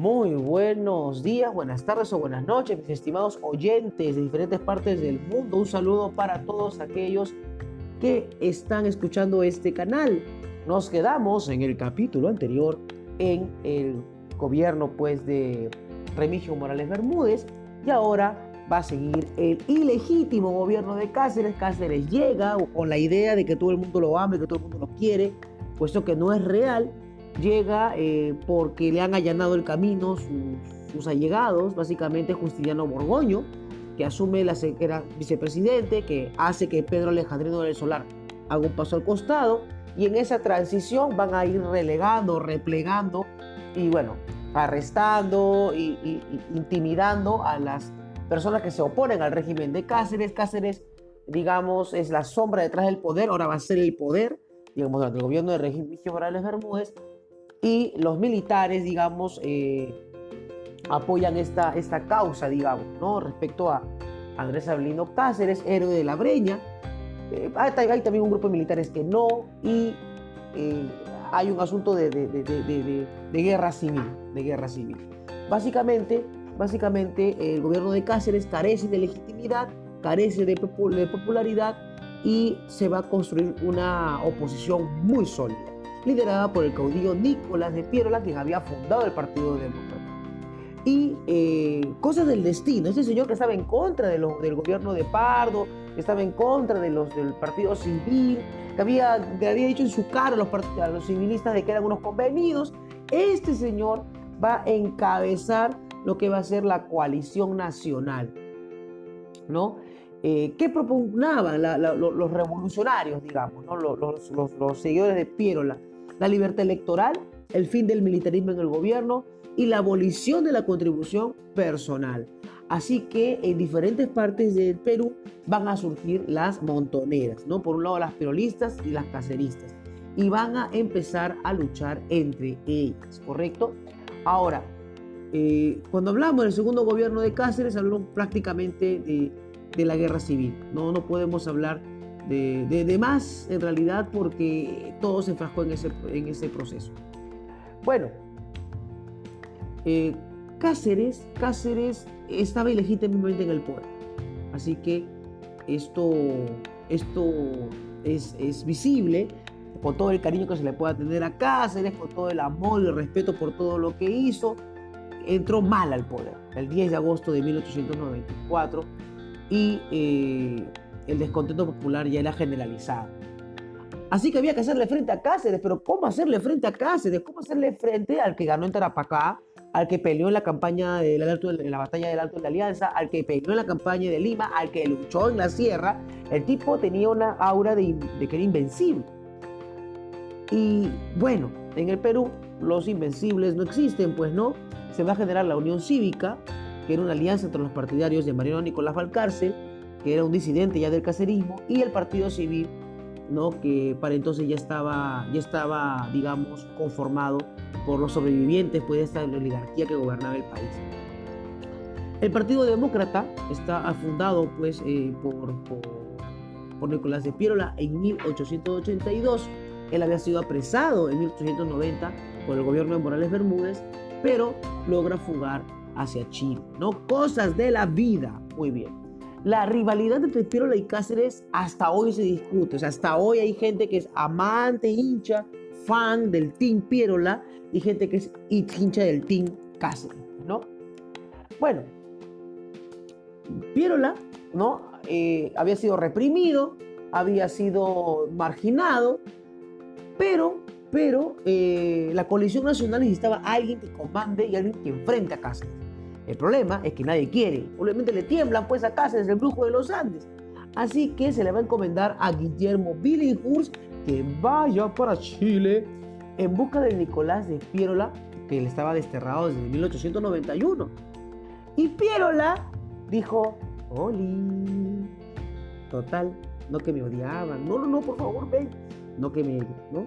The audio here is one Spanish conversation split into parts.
Muy buenos días, buenas tardes o buenas noches, mis estimados oyentes de diferentes partes del mundo. Un saludo para todos aquellos que están escuchando este canal. Nos quedamos en el capítulo anterior en el gobierno pues de Remigio Morales Bermúdez y ahora va a seguir el ilegítimo gobierno de Cáceres. Cáceres llega con la idea de que todo el mundo lo ama y que todo el mundo lo quiere, puesto que no es real. Llega eh, porque le han allanado el camino sus, allegados, básicamente Justiniano Borgoño, que asume la era vicepresidente, que hace que Pedro Alejandrino del Solar haga un paso al costado y en esa transición van a ir relegando, replegando y bueno, arrestando y, intimidando a las personas que se oponen al régimen de Cáceres. Cáceres, digamos, es la sombra detrás del poder, ahora va a ser el poder, digamos, durante el gobierno de Regimigio Morales Bermúdez, y los militares, digamos, eh, apoyan esta, esta causa, digamos, ¿no? Respecto a Andrés Avelino Cáceres, héroe de la Breña. Eh, hay, también un grupo de militares que no, y eh, hay un asunto de, guerra civil, de guerra civil. Básicamente, básicamente el gobierno de Cáceres carece de legitimidad, carece de, popularidad y se va a construir una oposición muy sólida, liderada por el caudillo Nicolás de Pierola, quien había fundado el Partido Demócrata. Y eh, cosas del destino, ese señor que estaba en contra del gobierno de Pardo, que estaba en contra de los, del Partido Civil, que había, había dicho en su cara a los, civilistas de que eran unos convenidos. Este señor va a encabezar lo que va a ser la coalición nacional. ¿no? Eh, ¿Qué propugnaban los revolucionarios, digamos, los, los, seguidores de Pierola? La libertad electoral, el fin del militarismo en el gobierno y la abolición de la contribución personal. Así que en diferentes partes del Perú van a surgir las montoneras, ¿no? Por un lado las perolistas y las caceristas. Y van a empezar a luchar entre ellas, ¿correcto? Ahora, eh, cuando hablamos del segundo gobierno de Cáceres, hablamos prácticamente de, la guerra civil. No, no podemos hablar de, más en realidad porque todo se enfrascó en ese, en ese proceso. Bueno, eh, Cáceres, Cáceres estaba ilegítimamente en el poder. Así que esto, esto es, es, visible con todo el cariño que se le pueda tener a Cáceres, con todo el amor y el respeto por todo lo que hizo. Entró mal al poder el 10 de agosto de 1894 y el descontento popular ya era generalizado. Así que había que hacerle frente a Cáceres, pero ¿cómo hacerle frente a Cáceres? ¿Cómo hacerle frente al que ganó en Tarapacá, al que peleó en la campaña de la batalla del Alto de la Alianza, al que peleó en la campaña de Lima, al que luchó en la sierra, el tipo tenía una aura de, que era invencible. Y bueno, en el Perú los invencibles no existen, pues no. Se va a generar la Unión Cívica, que era una alianza entre los partidarios de Mariano Nicolás Valcárcel, que era un disidente ya del cacerismo, y el Partido Civil, ¿no? que para entonces ya estaba, ya estaba digamos, conformado por los sobrevivientes pues, de esta oligarquía que gobernaba el país. El Partido Demócrata está fundado pues, eh, por, por, Nicolás de Piérola en 1882. Él había sido apresado en 1890 por el gobierno de Morales Bermúdez, pero logra fugar hacia Chile. ¿no? Cosas de la vida. Muy bien. La rivalidad entre Piérola y Cáceres hasta hoy se discute. O sea, hasta hoy hay gente que es amante, hincha, fan del Team Piérola y gente que es hincha del Team Cáceres, ¿no? Bueno, Pierola, ¿no? Eh, había sido reprimido, había sido marginado, pero, pero eh, la coalición nacional necesitaba a alguien que comande y alguien que enfrente a Cáceres. El problema es que nadie quiere, obviamente le tiemblan pues a Cáceres, el brujo de los Andes. Así que se le va a encomendar a Guillermo Billinghurst que vaya para Chile en busca de Nicolás de Pierola, que le estaba desterrado desde 1891. Y Pierola dijo, Oli, total, no que me odiaban, no, no, no, por favor, ven, no que me, ¿no?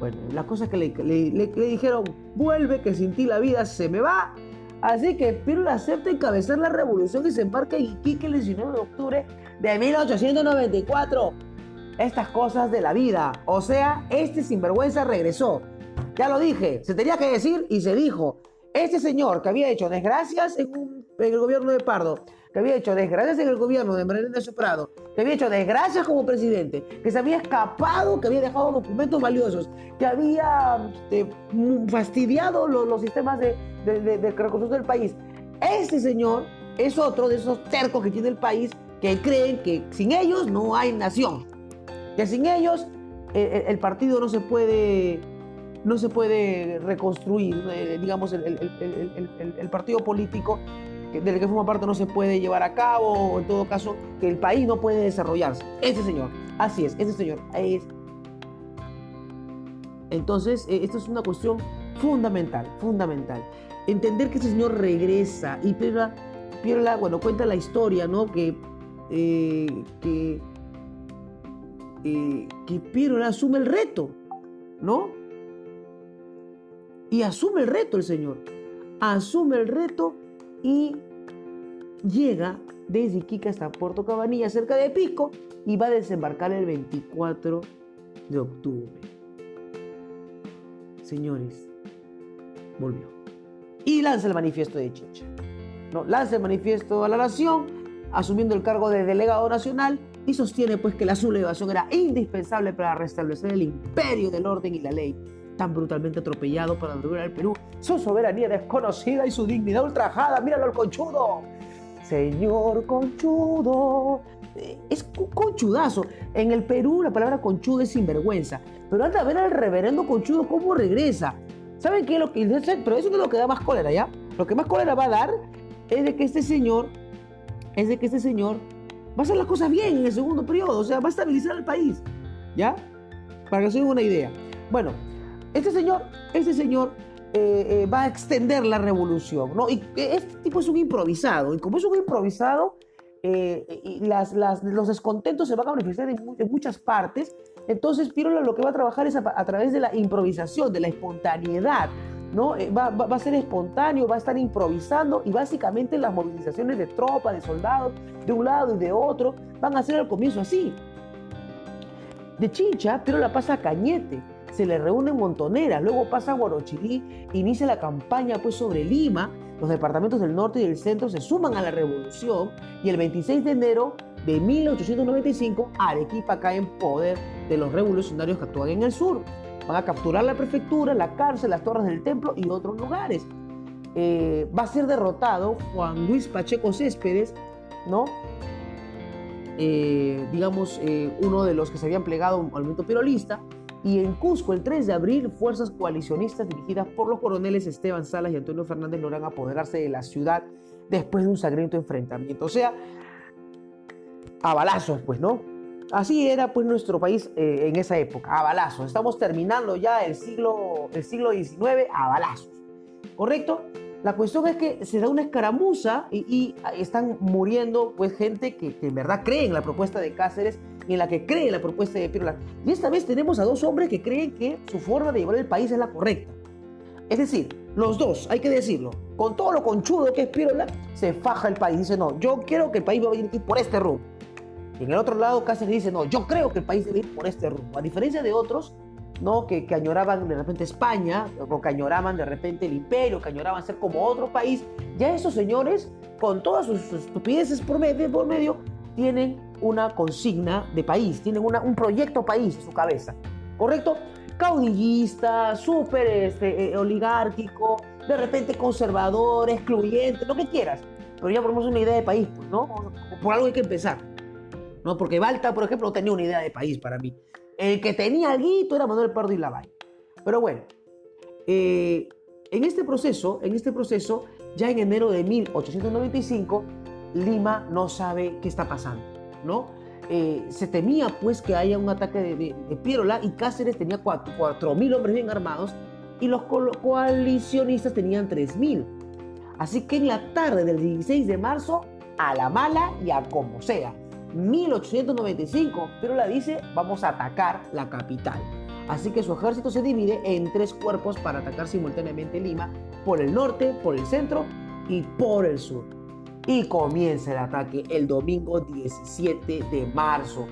Bueno, la cosa que le, le, dijeron, vuelve, que sin ti la vida se me va. Así que Pierola acepta encabezar la revolución y se embarca en Iquique el 19 de octubre de 1894 estas cosas de la vida. O sea, este sinvergüenza regresó. Ya lo dije, se tenía que decir y se dijo. Este señor que había hecho desgracias en, el gobierno de Pardo, que había hecho desgracias en el gobierno de María Soprado, que había hecho desgracias como presidente, que se había escapado, que había dejado documentos valiosos, que había este, fastidiado los, sistemas de, de, reconstrucción del país. Este señor es otro de esos tercos que tiene el país que creen que sin ellos no hay nación, que sin ellos eh, el partido no se puede no se puede reconstruir, eh, digamos, el, partido político del que forma parte no se puede llevar a cabo, o en todo caso, que el país no puede desarrollarse. Ese señor, así es, ese señor es. Entonces, eh, esto es una cuestión fundamental, fundamental. Entender que ese señor regresa y Pierla, bueno, cuenta la historia, ¿no? Que, eh, que, que asume el reto, ¿no? Y asume el reto el Señor. Asume el reto y llega desde Iquique hasta Puerto Cabanilla, cerca de Pico, y va a desembarcar el 24 de octubre. Señores, volvió. Y lanza el manifiesto de Chicha. No, lanza el manifiesto a la nación, asumiendo el cargo de delegado nacional, y sostiene pues que la sublevación era indispensable para restablecer el imperio del orden y la ley tan brutalmente atropellado para devolver al Perú su soberanía desconocida y su dignidad ultrajada. Míralo al conchudo. Señor conchudo. Eh, es conchudazo. En el Perú la palabra conchudo es sinvergüenza. Pero anda a ver al reverendo conchudo cómo regresa. ¿Saben qué lo que Pero eso no es lo que da más cólera, ¿ya? Lo que más cólera va a dar es de que este señor, es de que este señor va a hacer las cosas bien en el segundo periodo. O sea, va a estabilizar el país. ¿Ya? Para que se den una idea. Bueno, este señor, este señor eh, eh, va a extender la revolución, ¿no? Y este tipo es un improvisado, y como es un improvisado, eh, y las, los descontentos se van a manifestar en, muchas partes, entonces Pirola lo que va a trabajar es a, través de la improvisación, de la espontaneidad, ¿no? Va, va, a ser espontáneo, va a estar improvisando y básicamente las movilizaciones de tropas, de soldados, de un lado y de otro, van a ser al comienzo así. De Chincha, Pirola pasa a Cañete, se le reúnen montoneras, luego pasa a Guarochirí, inicia la campaña pues sobre Lima, los departamentos del norte y del centro se suman a la revolución y el 26 de enero de 1895 Arequipa cae en poder de los revolucionarios que actúan en el sur. Van a capturar la prefectura, la cárcel, las torres del templo y otros lugares. Eh, va a ser derrotado Juan Luis Pacheco Céspedes, ¿no? Eh, digamos, eh, uno de los que se habían plegado al movimiento pirolista, y en Cusco, el 3 de abril, fuerzas coalicionistas dirigidas por los coroneles Esteban Salas y Antonio Fernández logran apoderarse de la ciudad después de un sangriento enfrentamiento. O sea, a balazos, pues, ¿no? Así era pues nuestro país eh, en esa época, a balazos. Estamos terminando ya el siglo, el siglo XIX a balazos, ¿correcto? La cuestión es que se da una escaramuza y, están muriendo pues gente que, en verdad cree en la propuesta de Cáceres y en la que cree la propuesta de Pirola. Y esta vez tenemos a dos hombres que creen que su forma de llevar el país es la correcta. Es decir, los dos, hay que decirlo, con todo lo conchudo que es Pirola, se faja el país. Dice, no, yo quiero que el país va a ir por este rumbo. En el otro lado, Cáceres dice, no, yo creo que el país debe ir por este rumbo. A diferencia de otros, ¿no? Que, que, añoraban de repente España, o que añoraban de repente el imperio, que añoraban ser como otro país, ya esos señores, con todas sus estupideces por medio, por medio tienen una consigna de país, tienen un proyecto país en su cabeza, ¿correcto? Caudillista, súper este, eh, oligárquico, de repente conservador, excluyente, lo que quieras. Pero ya ponemos una idea de país, pues, ¿no? Por algo hay que empezar. ¿No? Porque Balta, por ejemplo, no tenía una idea de país para mí. El que tenía algo era Manuel Pardo y Lavay. Pero bueno, eh, en este proceso, en este proceso, ya en enero de 1895, Lima no sabe qué está pasando. ¿no? Eh, se temía pues que haya un ataque de, de, Pierola y Cáceres tenía 4.000 hombres bien armados y los coalicionistas tenían 3.000. Así que en la tarde del 16 de marzo, a la mala y a como sea, 1895, Pierola dice, vamos a atacar la capital. Así que su ejército se divide en tres cuerpos para atacar simultáneamente Lima, por el norte, por el centro y por el sur y comienza el ataque el domingo 17 de marzo.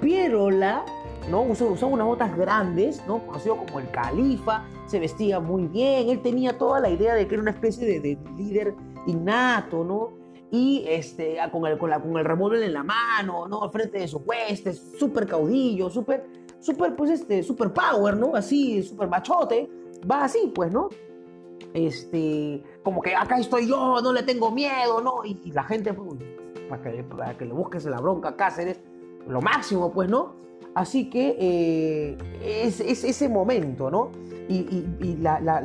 Pierola ¿no? Usaba, usaba unas botas grandes, ¿no? Conocido como el califa, se vestía muy bien, él tenía toda la idea de que era una especie de, de líder innato, ¿no? Y este, con, el, con, la, con el revólver en la mano, ¿no? Al frente de sus huestes, súper caudillo, súper, súper, pues, este, súper power, ¿no? Así, súper machote, va así, pues, ¿no? Este, como que acá estoy yo, no le tengo miedo, ¿no? Y, la gente, pues, para que, para que le busques la bronca Cáceres, lo máximo, pues, ¿no? Así que eh, es, es, ese momento, ¿no? Y, y, la, la,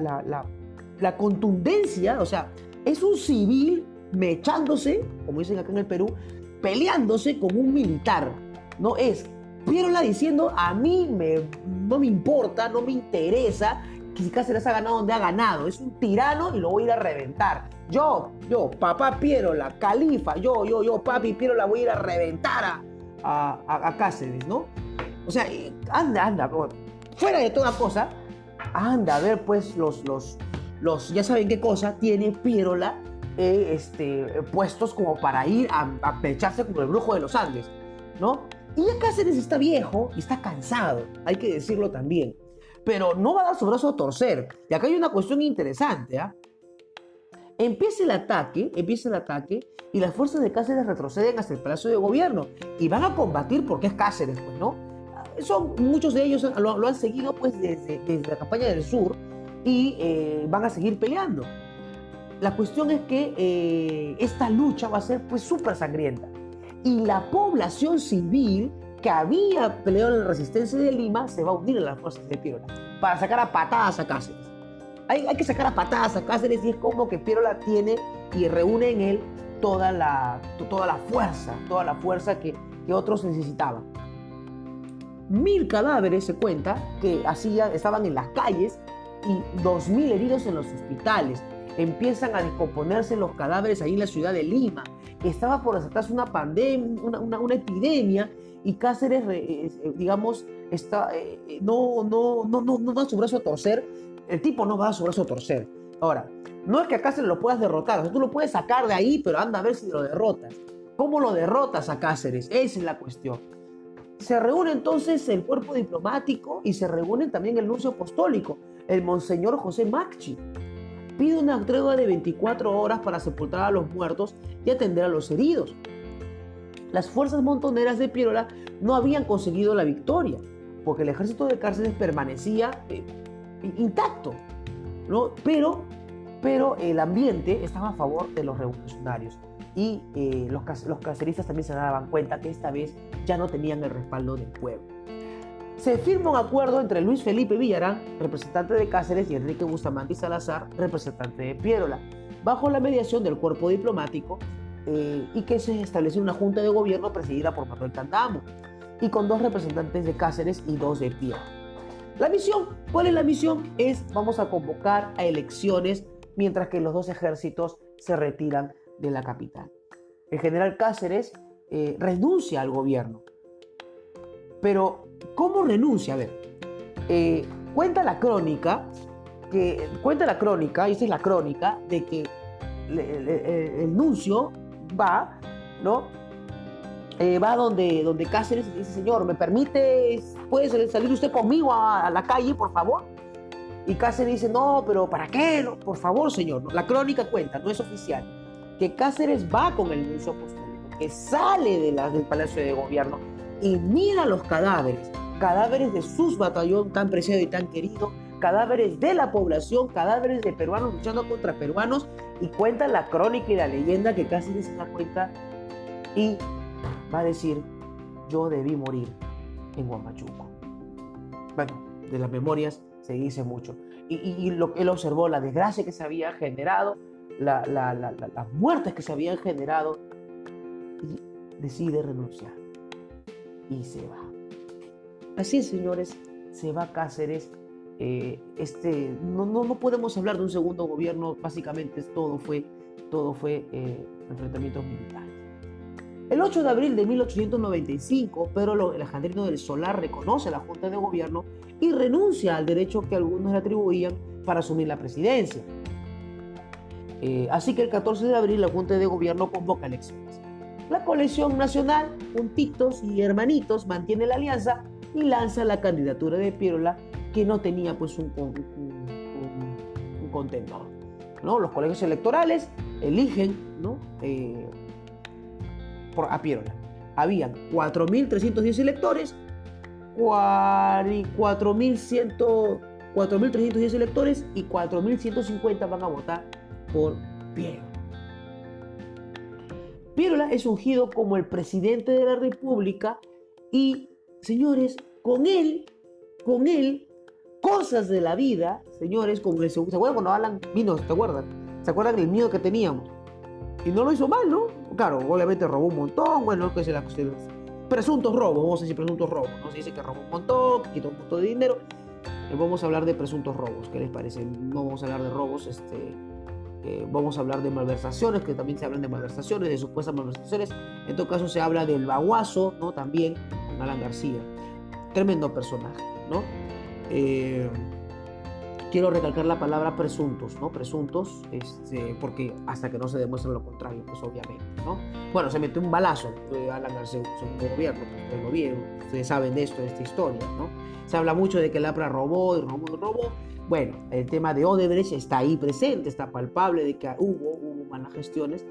la, contundencia, o sea, es un civil mechándose, como dicen acá en el Perú, peleándose con un militar, ¿no? Es Pierola diciendo, a mí me, no me importa, no me interesa que si Cáceres ha ganado donde ha ganado, es un tirano y lo voy a ir a reventar. Yo, yo, papá Pierola, califa, yo, yo, yo, papi Pierola, voy a ir a reventar a, a, a Cáceres, ¿no? O sea, anda, anda, fuera de toda cosa, anda a ver pues los, los, los ya saben qué cosa tiene Pierola eh, este, puestos como para ir a, a pecharse como el brujo de los Andes, ¿no? Y ya Cáceres está viejo y está cansado, hay que decirlo también. Pero no va a dar su brazo a torcer. Y acá hay una cuestión interesante, ¿ah? Empieza el ataque, empieza el ataque y las fuerzas de Cáceres retroceden hasta el Palacio de Gobierno y van a combatir porque es Cáceres, pues, ¿no? Son, muchos de ellos lo, han seguido pues desde, la campaña del sur y eh, van a seguir peleando. La cuestión es que eh, esta lucha va a ser pues súper sangrienta y la población civil que había peleado en la resistencia de Lima se va a unir a las fuerzas de Pirola para sacar a patadas a Cáceres. Hay, que sacar a patadas a Cáceres y es como que Pirola tiene y reúne en él toda la, toda la fuerza, toda la fuerza que, que otros necesitaban. Mil cadáveres se cuenta que hacían, estaban en las calles y dos mil heridos en los hospitales. Empiezan a descomponerse los cadáveres ahí en la ciudad de Lima. Estaba por desatarse una pandemia, una, epidemia y Cáceres, eh, eh, digamos, está, eh, no, no, no, no, no da su brazo a torcer. El tipo no va a su brazo a torcer. Ahora, no es que a Cáceres lo puedas derrotar, tú lo puedes sacar de ahí, pero anda a ver si lo derrotas. ¿Cómo lo derrotas a Cáceres? Esa es la cuestión. Se reúne entonces el cuerpo diplomático y se reúne también el nuncio apostólico, el monseñor José Macchi. Pide una tregua de 24 horas para sepultar a los muertos y atender a los heridos. Las fuerzas montoneras de Pirola no habían conseguido la victoria, porque el ejército de Cárceles permanecía eh, intacto, ¿no? pero, pero el ambiente estaba a favor de los revolucionarios y eh, los, los caceristas también se daban cuenta que esta vez ya no tenían el respaldo del pueblo. Se firma un acuerdo entre Luis Felipe Villarán, representante de Cáceres, y Enrique Bustamante y Salazar, representante de Piérola, bajo la mediación del cuerpo diplomático eh, y que se estableció una junta de gobierno presidida por Manuel Candamo y con dos representantes de Cáceres y dos de Piérola. La misión, ¿cuál es la misión? Es vamos a convocar a elecciones mientras que los dos ejércitos se retiran de la capital. El general Cáceres eh, renuncia al gobierno. Pero, ¿cómo renuncia? A ver, eh, cuenta la crónica, que, cuenta la crónica, y esta es la crónica, de que el, nuncio va, ¿no? Eh, va donde, donde Cáceres dice, señor, ¿me permite, puede salir usted conmigo a, la calle, por favor? Y Cáceres dice, no, pero ¿para qué? por favor, señor. La crónica cuenta, no es oficial que Cáceres va con el nuncio apostólico, que sale de la, del Palacio de Gobierno y mira los cadáveres, cadáveres de sus batallón tan preciado y tan querido, cadáveres de la población, cadáveres de peruanos luchando contra peruanos y cuenta la crónica y la leyenda que Cáceres se da cuenta y va a decir, yo debí morir en Huamachuco. Bueno, de las memorias se dice mucho. Y, y, lo, él observó la desgracia que se había generado las muertes que se habían generado y decide renunciar y se va. Así es, señores, se va a Cáceres. Eh, este, no, no, no, podemos hablar de un segundo gobierno, básicamente todo fue, todo fue eh, enfrentamientos militares. El 8 de abril de 1895, Pedro Alejandrino del Solar reconoce a la Junta de Gobierno y renuncia al derecho que algunos le atribuían para asumir la presidencia. Eh, así que el 14 de abril la Junta de Gobierno convoca elecciones. La coalición nacional, juntitos y hermanitos, mantiene la alianza y lanza la candidatura de Pirola que no tenía pues un, contendor. ¿no? Los colegios electorales eligen ¿no? Eh, a Pirola. Habían 4.310 electores, 4.310 electores y 4.150 van a votar por Pirola. Pirola es ungido como el presidente de la República y, señores, con él, con él, cosas de la vida, señores, como el ¿se acuerdan cuando hablan vino, ¿te acuerdan? ¿Se acuerdan del miedo que teníamos? Y no lo hizo mal, ¿no? Claro, obviamente robó un montón, bueno, que se la presuntos robos, vamos a decir presuntos robos, ¿no? Dice que robó un montón, que quitó un montón de dinero. Eh, vamos a hablar de presuntos robos, ¿qué les parece? No vamos a hablar de robos, este, vamos a hablar de malversaciones, que también se hablan de malversaciones, de supuestas malversaciones. En todo caso se habla del baguazo, ¿no? También Alan García. Tremendo personaje, ¿no? Eh, quiero recalcar la palabra presuntos, ¿no? Presuntos, este, porque hasta que no se demuestre lo contrario, pues obviamente, ¿no? Bueno, se metió un balazo de Alan García, segundo gobierno, pues, lo vieron, ustedes saben de esto, de esta historia, ¿no? Se habla mucho de que el APRA robó y robó y robó. Bueno, el tema de Odebrecht está ahí presente, está palpable de que hubo, hubo malas gestiones,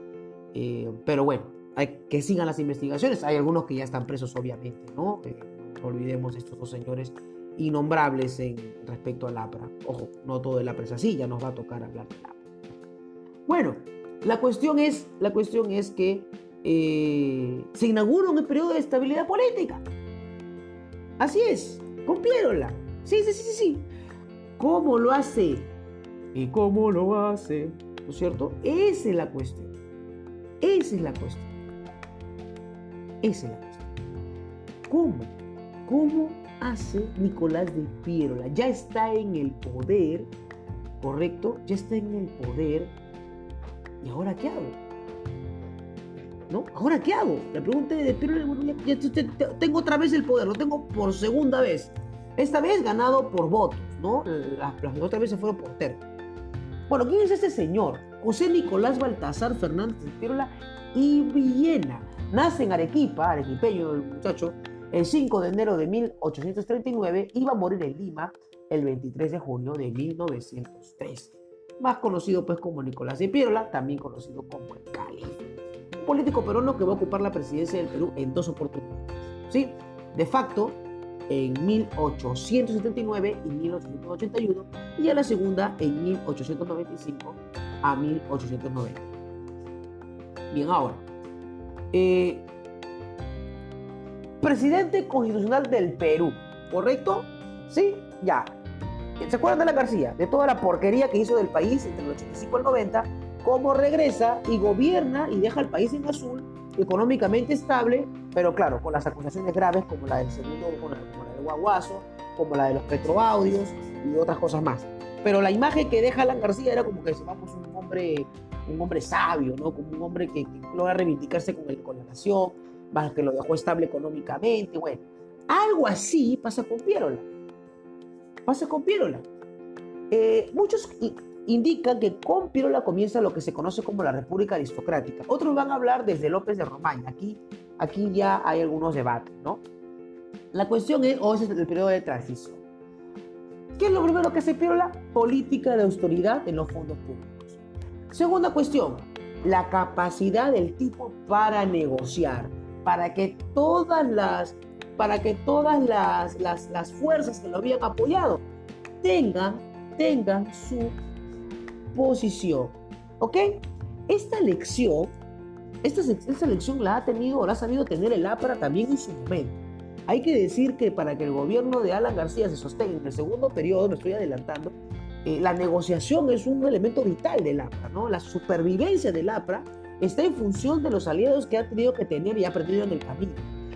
eh, pero bueno, hay que sigan las investigaciones. Hay algunos que ya están presos, obviamente, ¿no? Eh, no olvidemos estos dos señores innombrables en respecto al APRA. Ojo, no todo el APRA es así, ya nos va a tocar hablar del APRA. Bueno, la cuestión es, la cuestión es que eh, se inaugura un periodo de estabilidad política. Así es, cumplieronla. Sí, sí, sí, sí, sí. ¿Cómo lo hace? ¿Y cómo lo hace? ¿No es cierto? Esa es la cuestión. Esa es la cuestión. Esa es la cuestión. ¿Cómo? ¿Cómo hace Nicolás de Piérola? Ya está en el poder, ¿correcto? Ya está en el poder. ¿Y ahora qué hago? ¿No? ¿Ahora qué hago? La pregunta de Piérola, ya, tengo otra vez el poder, lo tengo por segunda vez. Esta vez ganado por votos, ¿no? Las, otras veces fueron por tercio. Bueno, ¿quién es este señor? José Nicolás Baltasar Fernández de Piérola y Villena. Nace en Arequipa, arequipeño el muchacho, el 5 de enero de 1839 iba a morir en Lima el 23 de junio de 1903. Más conocido pues como Nicolás de Piérola, también conocido como el Cali. Un político peruano que va a ocupar la presidencia del Perú en dos oportunidades. ¿Sí? De facto, en 1879 y 1881 y a la segunda en 1895 a 1890. Bien, ahora, eh, presidente constitucional del Perú, ¿correcto? Sí, ya. ¿Se acuerdan de la García? De toda la porquería que hizo del país entre el 85 y el 90, cómo regresa y gobierna y deja al país en azul, económicamente estable, pero claro, con las acusaciones graves como la del segundo, como la, del guaguazo, como la de los petroaudios y otras cosas más. Pero la imagen que deja Alan García era como que vamos un hombre, un hombre sabio, ¿no? Como un hombre que, logra reivindicarse el, con la nación, que lo dejó estable económicamente, bueno. Algo así pasa con Pierola. Pasa con Pierola. Eh, muchos indican que con Pierola comienza lo que se conoce como la República Aristocrática. Otros van a hablar desde López de Romaña. Aquí, aquí ya hay algunos debates, ¿no? La cuestión es, o es el periodo de transición. ¿Qué es lo primero que hace Pierola? Política de austeridad en los fondos públicos. Segunda cuestión, la capacidad del tipo para negociar para que todas las, para que todas las, las, fuerzas que lo habían apoyado tengan, tengan su posición. ¿Ok? Esta elección, esta, esta elección la ha tenido, la ha sabido tener el APRA también en su momento. Hay que decir que para que el gobierno de Alan García se sostenga en el segundo periodo, me estoy adelantando, eh, la negociación es un elemento vital del APRA, ¿no? La supervivencia del APRA está en función de los aliados que ha tenido que tener y ha perdido en el camino.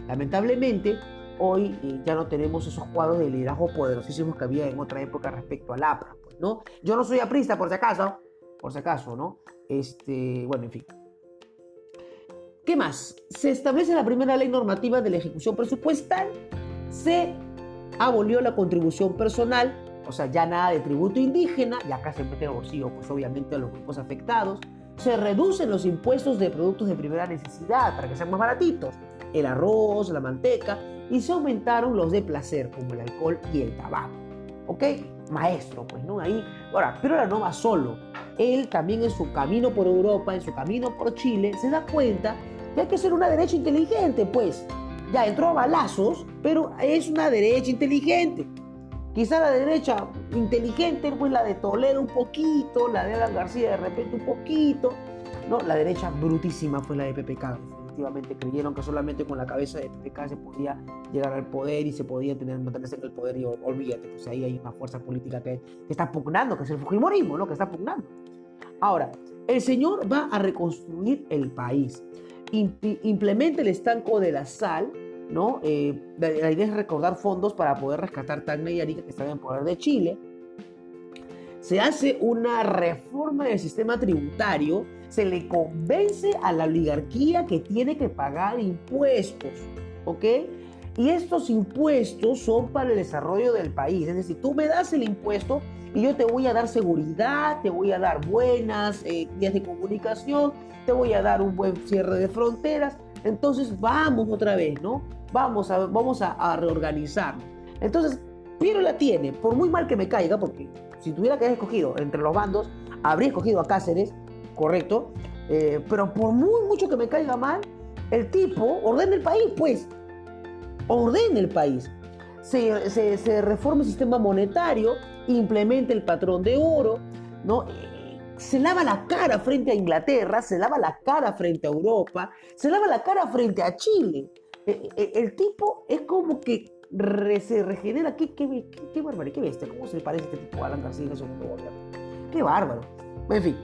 Lamentablemente, hoy eh, ya no tenemos esos cuadros de liderazgo poderosísimos que había en otra época respecto al APRA, pues, ¿no? Yo no soy aprista, por si acaso, por si acaso, ¿no? Este, bueno, en fin. ¿Qué más? Se establece la primera ley normativa de la ejecución presupuestal, se abolió la contribución personal, o sea, ya nada de tributo indígena, y acá se mete el bolsillo, pues obviamente a los grupos afectados, se reducen los impuestos de productos de primera necesidad para que sean más baratitos. el arroz, la manteca, y se aumentaron los de placer, como el alcohol y el tabaco. ¿Ok? Maestro, pues, ¿no? Ahí. Ahora, Pirola no va solo. Él también en su camino por Europa, en su camino por Chile, se da cuenta que hay que ser una derecha inteligente, pues. Ya entró a balazos, pero es una derecha inteligente. Quizá la derecha inteligente, pues la de Toledo un poquito, la de Alan García de repente un poquito. No, la derecha brutísima fue la de PPK. Definitivamente creyeron que solamente con la cabeza de PPK se podía llegar al poder y se podía tener, mantenerse en el poder. Y olvídate, pues ahí hay una fuerza política que, que está pugnando, que es el Fujimorismo, ¿no? Que está pugnando. Ahora, el señor va a reconstruir el país. Implementa el estanco de la sal, ¿no? Eh, la idea es recordar fondos para poder rescatar Tacna y Arica que están en poder de Chile. Se hace una reforma del sistema tributario, se le convence a la oligarquía que tiene que pagar impuestos, ¿ok? Y estos impuestos son para el desarrollo del país, es decir, tú me das el impuesto y yo te voy a dar seguridad, te voy a dar buenas eh, vías de comunicación, te voy a dar un buen cierre de fronteras. Entonces vamos otra vez, ¿no? Vamos a, vamos a, reorganizar. Entonces, Piero la tiene, por muy mal que me caiga, porque si tuviera que haber escogido entre los bandos, habría escogido a Cáceres, correcto, eh, pero por muy mucho que me caiga mal, el tipo ordena el país, pues, ordena el país se, se, reforma el sistema monetario, implementa el patrón de oro, ¿no? se lava la cara frente a Inglaterra, se lava la cara frente a Europa, se lava la cara frente a Chile. E, e, el, tipo es como que se regenera. ¿Qué, qué, qué, bárbaro, qué bestia? ¿Cómo se le parece este tipo a Alan García en gobierno? Qué bárbaro. En fin.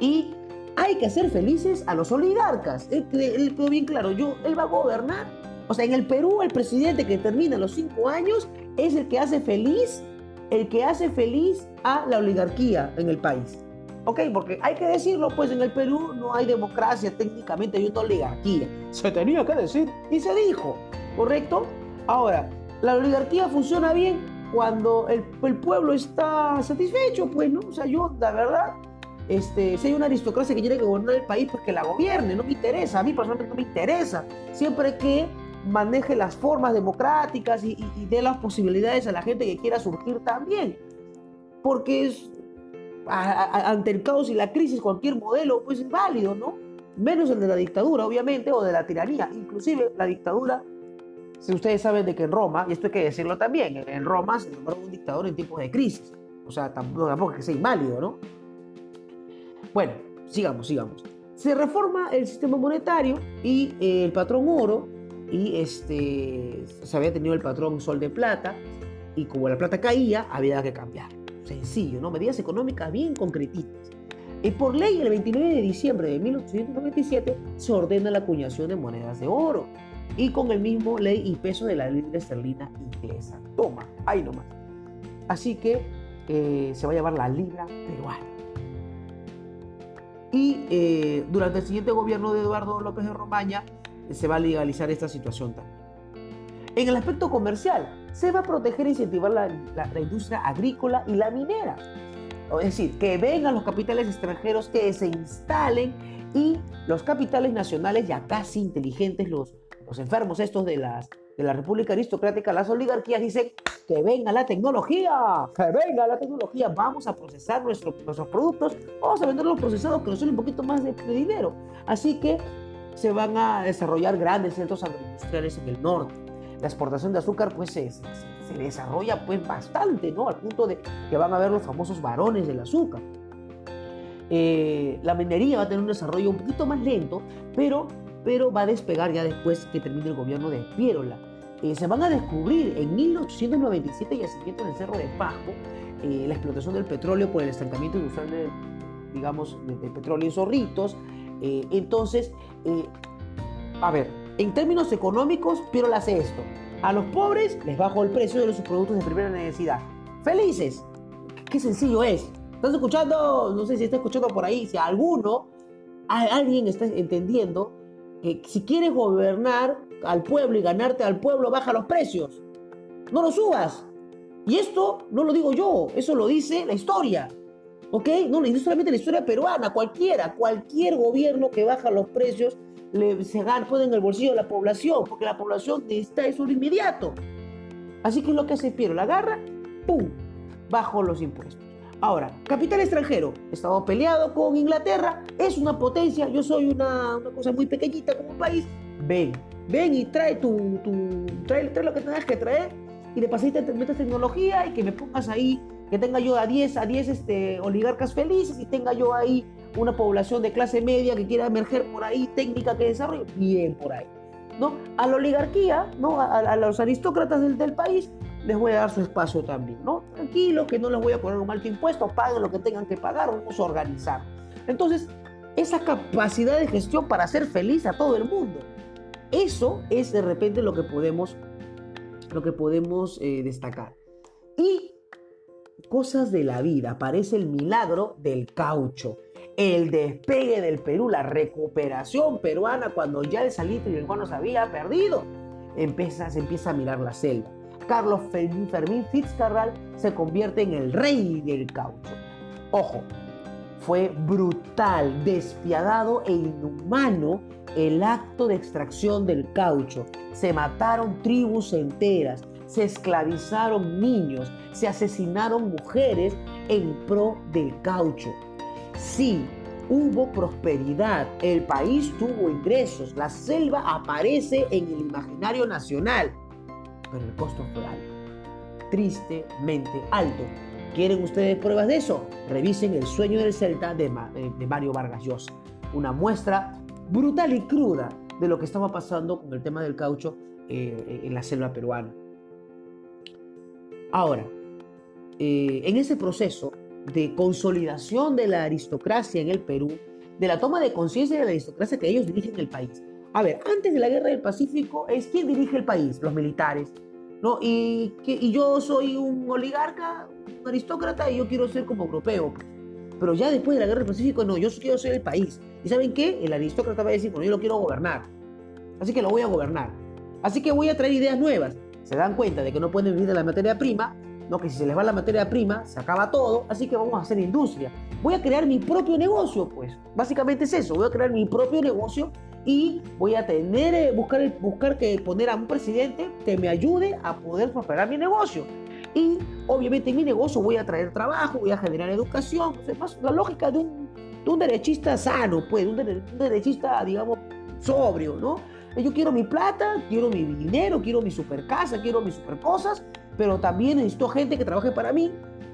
Y hay que hacer felices a los oligarcas. Él, él quedó bien claro. Yo, él va a gobernar o sea, en el Perú el presidente que termina los cinco años es el que hace feliz, el que hace feliz a la oligarquía en el país. ¿Ok? Porque hay que decirlo, pues en el Perú no hay democracia, técnicamente hay una oligarquía. Se tenía que decir y se dijo, ¿correcto? Ahora, la oligarquía funciona bien cuando el, pueblo está satisfecho, pues, ¿no? O sea, yo, la verdad, este, si hay una aristocracia que quiere gobernar el país, pues que la gobierne, no me interesa, a mí personalmente no me interesa, siempre que maneje las formas democráticas y, dé las posibilidades a la gente que quiera surgir también. Porque es, ante el caos y la crisis cualquier modelo pues es válido, ¿no? Menos el de la dictadura, obviamente, o de la tiranía. Inclusive la dictadura, si ustedes saben de que en Roma, y esto hay que decirlo también, en Roma se nombró un dictador en tiempos de crisis. O sea, tampoco, tampoco es que sea inválido, ¿no? Bueno, sigamos, sigamos. Se reforma el sistema monetario y eh, el patrón oro y este, se había tenido el patrón sol de plata y como la plata caía, había que cambiar. Sencillo, ¿no? Medidas económicas bien concretitas. Y por ley, el 29 de diciembre de 1897 se ordena la acuñación de monedas de oro y con el mismo ley y peso de la libra esterlina inglesa. Toma, ahí nomás. Así que eh, se va a llamar la libra peruana. Y eh, durante el siguiente gobierno de Eduardo López de Romaña, se va a legalizar esta situación también. En el aspecto comercial, se va a proteger e incentivar la, la, industria agrícola y la minera. Es decir, que vengan los capitales extranjeros, que se instalen y los capitales nacionales ya casi inteligentes, los, los enfermos estos de, las, de la República Aristocrática, las oligarquías, dicen que venga la tecnología, que venga la tecnología, vamos a procesar nuestros productos, vamos a vender los procesados que nos salen un poquito más de, de dinero. Así que se van a desarrollar grandes centros agroindustriales en el norte. La exportación de azúcar pues se, desarrolla pues bastante, ¿no? Al punto de que van a ver los famosos varones del azúcar. Eh, la minería va a tener un desarrollo un poquito más lento, pero, pero va a despegar ya después que termine el gobierno de Piérola. Eh, se van a descubrir en 1897 yacimientos en el Cerro de Pasco eh, la explotación del petróleo por el estancamiento industrial de, digamos, del petróleo en Zorritos, entonces, a ver, en términos económicos, Piero hace esto. A los pobres les bajo el precio de sus productos de primera necesidad. ¡Felices! ¡Qué sencillo es! ¿Estás escuchando? No sé si está escuchando por ahí. Si alguno, alguien está entendiendo que si quieres gobernar al pueblo y ganarte al pueblo, baja los precios. No los subas. Y esto no lo digo yo, eso lo dice la historia. ¿Ok? No, no solamente la historia peruana, cualquiera, cualquier gobierno que baja los precios le, se gana, en el bolsillo de la población, porque la población necesita eso de inmediato. Así que es lo que hace Piero, la agarra, ¡pum!, bajo los impuestos. Ahora, capital extranjero, estado peleado con Inglaterra, es una potencia, yo soy una, una cosa muy pequeñita como país, ven, ven y trae tu, tu trae, trae, lo que tengas que traer y de pasita te metas tecnología y que me pongas ahí, que tenga yo a 10, a 10 este, oligarcas felices y tenga yo ahí una población de clase media que quiera emerger por ahí, técnica que desarrolle, bien por ahí. ¿no? A la oligarquía, ¿no? a, los aristócratas del, del, país, les voy a dar su espacio también. ¿no? Tranquilo, que no les voy a poner un alto impuesto, paguen lo que tengan que pagar, vamos a organizar. Entonces, esa capacidad de gestión para hacer feliz a todo el mundo. Eso es de repente lo que podemos, lo que podemos eh, destacar. Y cosas de la vida. Aparece el milagro del caucho el despegue del Perú, la recuperación peruana cuando ya el salitre y el guano se había perdido. Empieza, se empieza a mirar la selva. Carlos Fermín Fitzcarral se convierte en el rey del caucho. Ojo, fue brutal, despiadado e inhumano el acto de extracción del caucho. Se mataron tribus enteras, se esclavizaron niños, se asesinaron mujeres en pro del caucho. Sí, hubo prosperidad, el país tuvo ingresos, la selva aparece en el imaginario nacional, pero el costo fue alto, tristemente alto. ¿Quieren ustedes pruebas de eso? Revisen El sueño del Celta de, Mario Vargas Llosa, una muestra brutal y cruda de lo que estaba pasando con el tema del caucho eh, en la selva peruana. Ahora, eh, en ese proceso, de consolidación de la aristocracia en el Perú, de la toma de conciencia de la aristocracia que ellos dirigen el país. A ver, antes de la guerra del Pacífico es quién dirige el país, los militares, ¿no? Y, que, y yo soy un oligarca, un aristócrata y yo quiero ser como europeo. Pero ya después de la guerra del Pacífico, no, yo quiero ser el país. ¿Y saben qué? El aristócrata va a decir, bueno, yo lo quiero gobernar. Así que lo voy a gobernar. Así que voy a traer ideas nuevas. Se dan cuenta de que no pueden vivir de la materia prima, ¿no? que si se les va la materia prima, se acaba todo, así que vamos a hacer industria. Voy a crear mi propio negocio, pues. Básicamente es eso, voy a crear mi propio negocio y voy a tener, eh, buscar, buscar que poner a un presidente que me ayude a poder prosperar mi negocio. Y obviamente en mi negocio voy a traer trabajo, voy a generar educación, es más la lógica de un, de un derechista sano, pues, un derechista, digamos, sobrio, ¿no? Yo quiero mi plata, quiero mi dinero, quiero mi super casa, quiero mis super cosas pero también necesito gente que trabaje para mí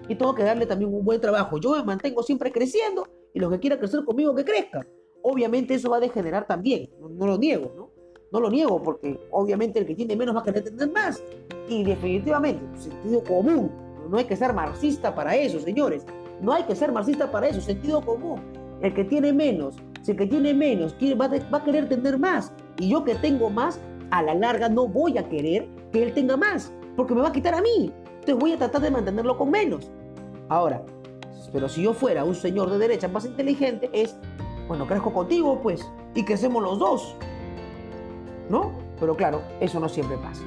y tengo que darle también un buen trabajo. Yo me mantengo siempre creciendo y los que quieran crecer conmigo que crezcan. Obviamente eso va a degenerar también, no, lo niego, ¿no? No lo niego porque obviamente el que tiene menos va a querer tener más. Y definitivamente, sentido común, no hay que ser marxista para eso, señores. No hay que ser marxista para eso, sentido común. El que tiene menos, si el que tiene menos quiere, va, va a querer tener más. Y yo que tengo más, a la larga no voy a querer que él tenga más porque me va a quitar a mí. Entonces voy a tratar de mantenerlo con menos. Ahora, pero si yo fuera un señor de derecha más inteligente, es, bueno, crezco contigo, pues, y crecemos los dos. ¿No? Pero claro, eso no siempre pasa.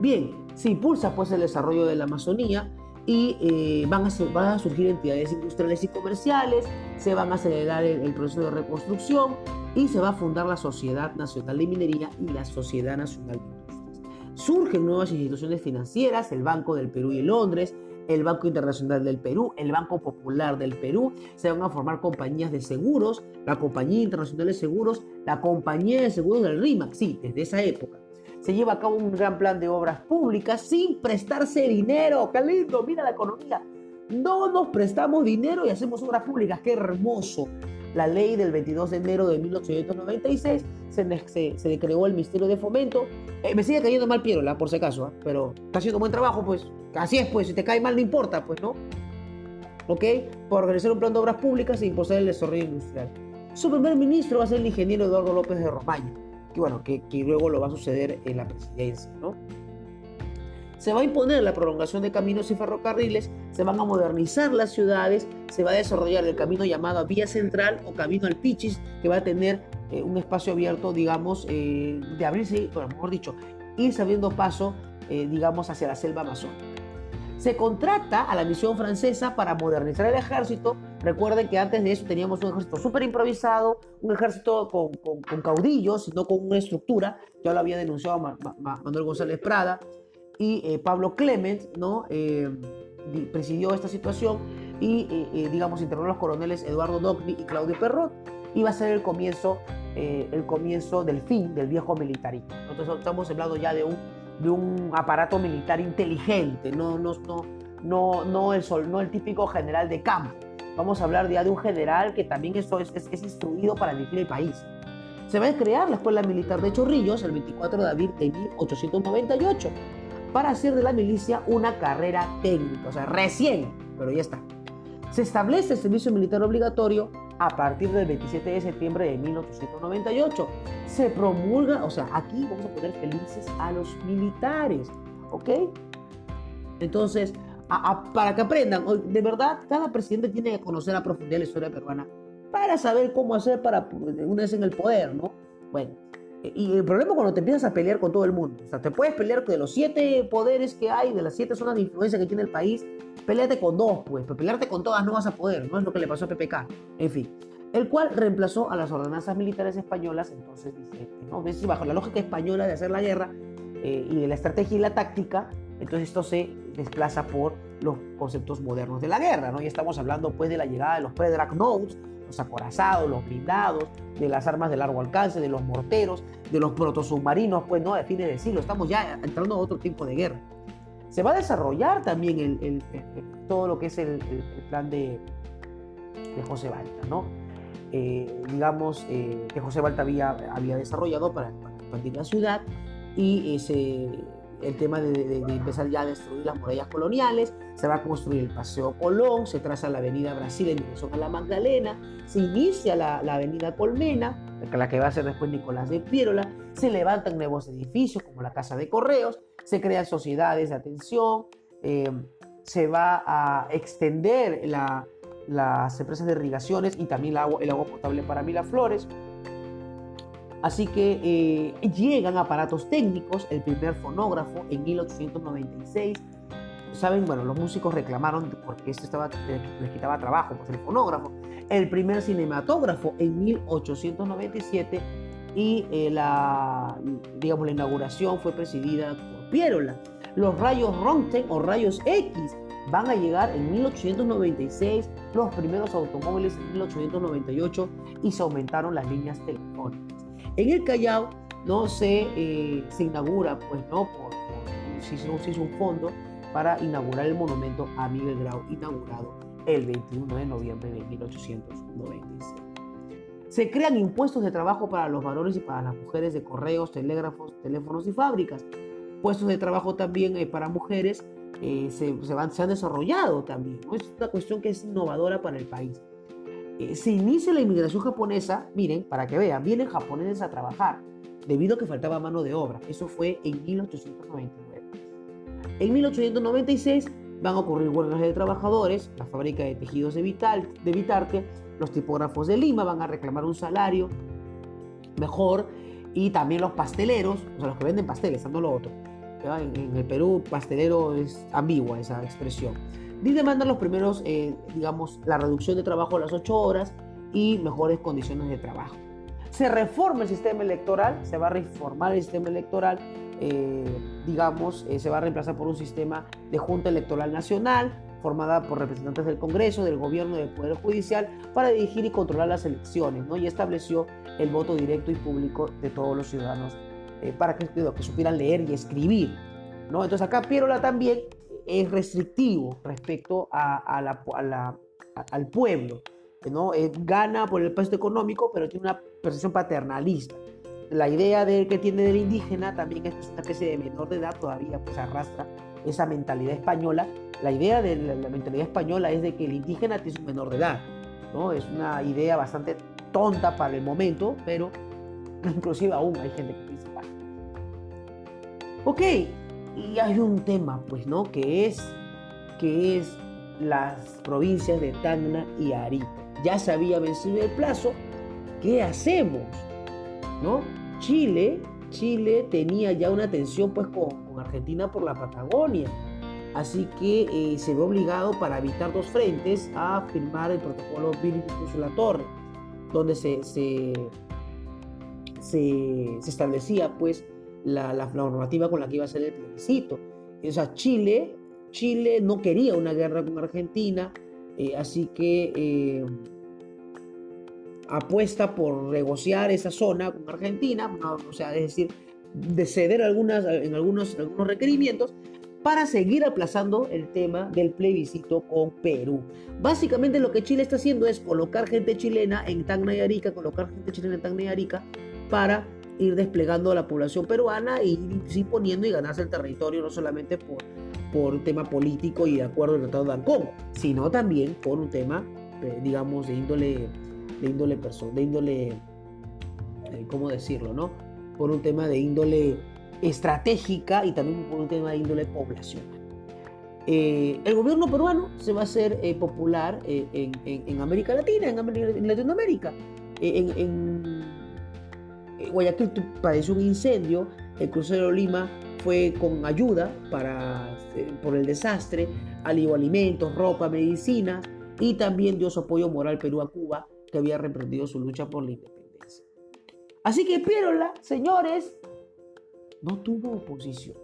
Bien, se impulsa pues el desarrollo de la Amazonía y eh, van, a van, a surgir entidades industriales y comerciales, se van a acelerar el, el, proceso de reconstrucción y se va a fundar la Sociedad Nacional de Minería y la Sociedad Nacional de Surgen nuevas instituciones financieras, el Banco del Perú y Londres, el Banco Internacional del Perú, el Banco Popular del Perú, se van a formar compañías de seguros, la Compañía Internacional de Seguros, la Compañía de Seguros del RIMAC, sí, desde esa época. Se lleva a cabo un gran plan de obras públicas sin prestarse dinero. ¡Qué lindo! Mira la economía. No nos prestamos dinero y hacemos obras públicas. ¡Qué hermoso! la ley del 22 de enero de 1896, se, se, creó el Ministerio de Fomento. Eh, me sigue cayendo mal Pierola, por si acaso, ¿ah? pero está haciendo buen trabajo, pues. Así es, pues, si te cae mal no importa, pues, ¿no? ¿Ok? Por organizar un plan de obras públicas e impulsar el desarrollo industrial. Su primer ministro va a ser el ingeniero Eduardo López de Romaño, que bueno, que, que luego lo va a suceder en la presidencia, ¿no? Se va a imponer la prolongación de caminos y ferrocarriles, se van a modernizar las ciudades, se va a desarrollar el camino llamado Vía Central o Camino al Pichis, que va a tener eh, un espacio abierto, digamos, eh, de abrirse, bueno, mejor dicho, ir abriendo paso, eh, digamos, hacia la selva amazónica. Se contrata a la misión francesa para modernizar el ejército Recuerden que antes de eso teníamos un ejército súper improvisado, un ejército con, con, caudillos, no con una estructura. Ya lo había denunciado Manuel González Prada y eh, Pablo Clement, ¿no? Eh, presidió esta situación y, eh, digamos, internó a los coroneles Eduardo Dogni y Claudio Perrot. Iba a ser el comienzo, el comienzo del fin del viejo militarismo. Entonces estamos hablando ya de un, aparato militar inteligente, no, no, no, no, no, el, no el típico general de campo. Vamos a hablar ya de un general que también es, es, instruido para dirigir el país. Se va a crear la Escuela Militar de Chorrillos el 24 de abril de 1898 para hacer de la milicia una carrera técnica, o sea, recién, pero ya está. Se establece el servicio militar obligatorio a partir del 27 de septiembre de 1898. Se promulga, o sea, aquí vamos a poner felices a los militares, ¿ok? Entonces, para que aprendan. De verdad, cada presidente tiene que conocer a profundidad la historia peruana para saber cómo hacer para una vez en el poder, ¿no? Bueno, y el problema es cuando te empiezas a pelear con todo el mundo. O sea, te puedes pelear de los siete poderes que hay, de las siete zonas de influencia que tiene el país, peleate con dos, pues, pero pelearte con todas no vas a poder, no es lo que le pasó a PPK. En fin, el cual reemplazó a las ordenanzas militares españolas, entonces dice, ¿no? bajo la lógica española de hacer la guerra eh, y de la estrategia y la táctica, entonces esto se desplaza por los conceptos modernos de la guerra, ¿no? Y estamos hablando pues de la llegada de los pre-dreadnoughts, los acorazados, los blindados, de las armas de largo alcance, de los morteros, de los protosubmarinos, pues no, de fines de siglo, estamos ya entrando a otro tipo de guerra. Se va a desarrollar también el, todo lo que es el, plan de, de, José Balta, ¿no? Eh, digamos eh, que José Balta había, había desarrollado para, para expandir la ciudad y se el tema de, empezar ya a destruir las murallas coloniales, se va a construir el Paseo Colón, se traza la Avenida Brasil en dirección a la Magdalena, se inicia la, Avenida Colmena, la que va a ser después Nicolás de Piérola, se levantan nuevos edificios como la Casa de Correos, se crean sociedades de atención, eh, se va a extender las empresas de irrigaciones y también el agua, el agua potable para Miraflores. Así que eh, llegan aparatos técnicos, el primer fonógrafo en 1896. Saben, bueno, los músicos reclamaron porque esto estaba, les quitaba trabajo, pues el fonógrafo. El primer cinematógrafo en 1897 y eh, la, digamos, la inauguración fue presidida por Pierola. Los rayos Röntgen o rayos X van a llegar en 1896, los primeros automóviles en 1898 y se aumentaron las líneas telefónicas. En el Callao no se, eh, se inaugura, pues no, por, hizo, un fondo para inaugurar el monumento a Miguel Grau, inaugurado el 21 de noviembre de 1896. Se crean impuestos de trabajo para los varones y para las mujeres de correos, telégrafos, teléfonos y fábricas. Puestos de trabajo también eh, para mujeres eh, se, van, se, han desarrollado también. Es una cuestión que es innovadora para el país. Eh, se inicia la inmigración japonesa, miren, para que vean, vienen japoneses a trabajar, debido a que faltaba mano de obra. Eso fue en 1899. En 1896 van a ocurrir huelgas de trabajadores, la fábrica de tejidos de, Vital, de Vitarte, los tipógrafos de Lima van a reclamar un salario mejor y también los pasteleros, o sea, los que venden pasteles, no lo otro. En, en el Perú, pastelero es ambigua esa expresión y demandan los primeros, eh, digamos, la reducción de trabajo a las 8 horas y mejores condiciones de trabajo. Se reforma el sistema electoral, se va a reformar el sistema electoral, eh, digamos, eh, se va a reemplazar por un sistema de Junta Electoral Nacional, formada por representantes del Congreso, del Gobierno del Poder Judicial, para dirigir y controlar las elecciones, ¿no? Y estableció el voto directo y público de todos los ciudadanos para que, que supieran leer y escribir, ¿no? Entonces acá Pierola también es restrictivo respecto a, la, al pueblo. ¿no? Eh, gana por el puesto económico, pero tiene una percepción paternalista. La idea de que tiene del indígena también es una especie de menor de edad, todavía pues arrastra esa mentalidad española. La idea de la, mentalidad española es de que el indígena tiene un menor de edad. ¿no? Es una idea bastante tonta para el momento, pero inclusive aún hay gente que piensa, ok, y hay un tema, pues, ¿no? Que es, que es las provincias de Tacna y Arica. Ya se había vencido el plazo. ¿Qué hacemos? ¿No? Chile, Chile tenía ya una tensión pues con, Argentina por la Patagonia. Así que eh, se ve obligado para evitar dos frentes a firmar el protocolo Billy la Torre, donde se, se, se, establecía pues la, la, normativa con la que iba a ser el plebiscito. O sea, Chile, Chile no quería una guerra con Argentina, eh, así que eh, apuesta por negociar esa zona con Argentina, o sea, es decir, de ceder algunas, en algunos, algunos requerimientos para seguir aplazando el tema del plebiscito con Perú. Básicamente lo que Chile está haciendo es colocar gente chilena en Tacna y Arica, colocar gente chilena en Tacna y Arica para ir desplegando a la población peruana y ir imponiendo y ganarse el territorio no solamente por, por un tema político y de acuerdo al Tratado de Ancón, sino también por un tema, eh, digamos, de índole, de índole de índole, eh, ¿cómo decirlo, no? Por un tema de índole estratégica y también por un tema de índole poblacional. Eh, el gobierno peruano se va a hacer popular en, América Latina, en, Latinoamérica. En, Guayaquil padeció un incendio, el crucero Lima fue con ayuda para, eh, por el desastre, alió alimentos, ropa, medicina y también dio su apoyo moral Perú a Cuba, que había reprendido su lucha por la independencia. Así que Pierola, señores, no tuvo oposición.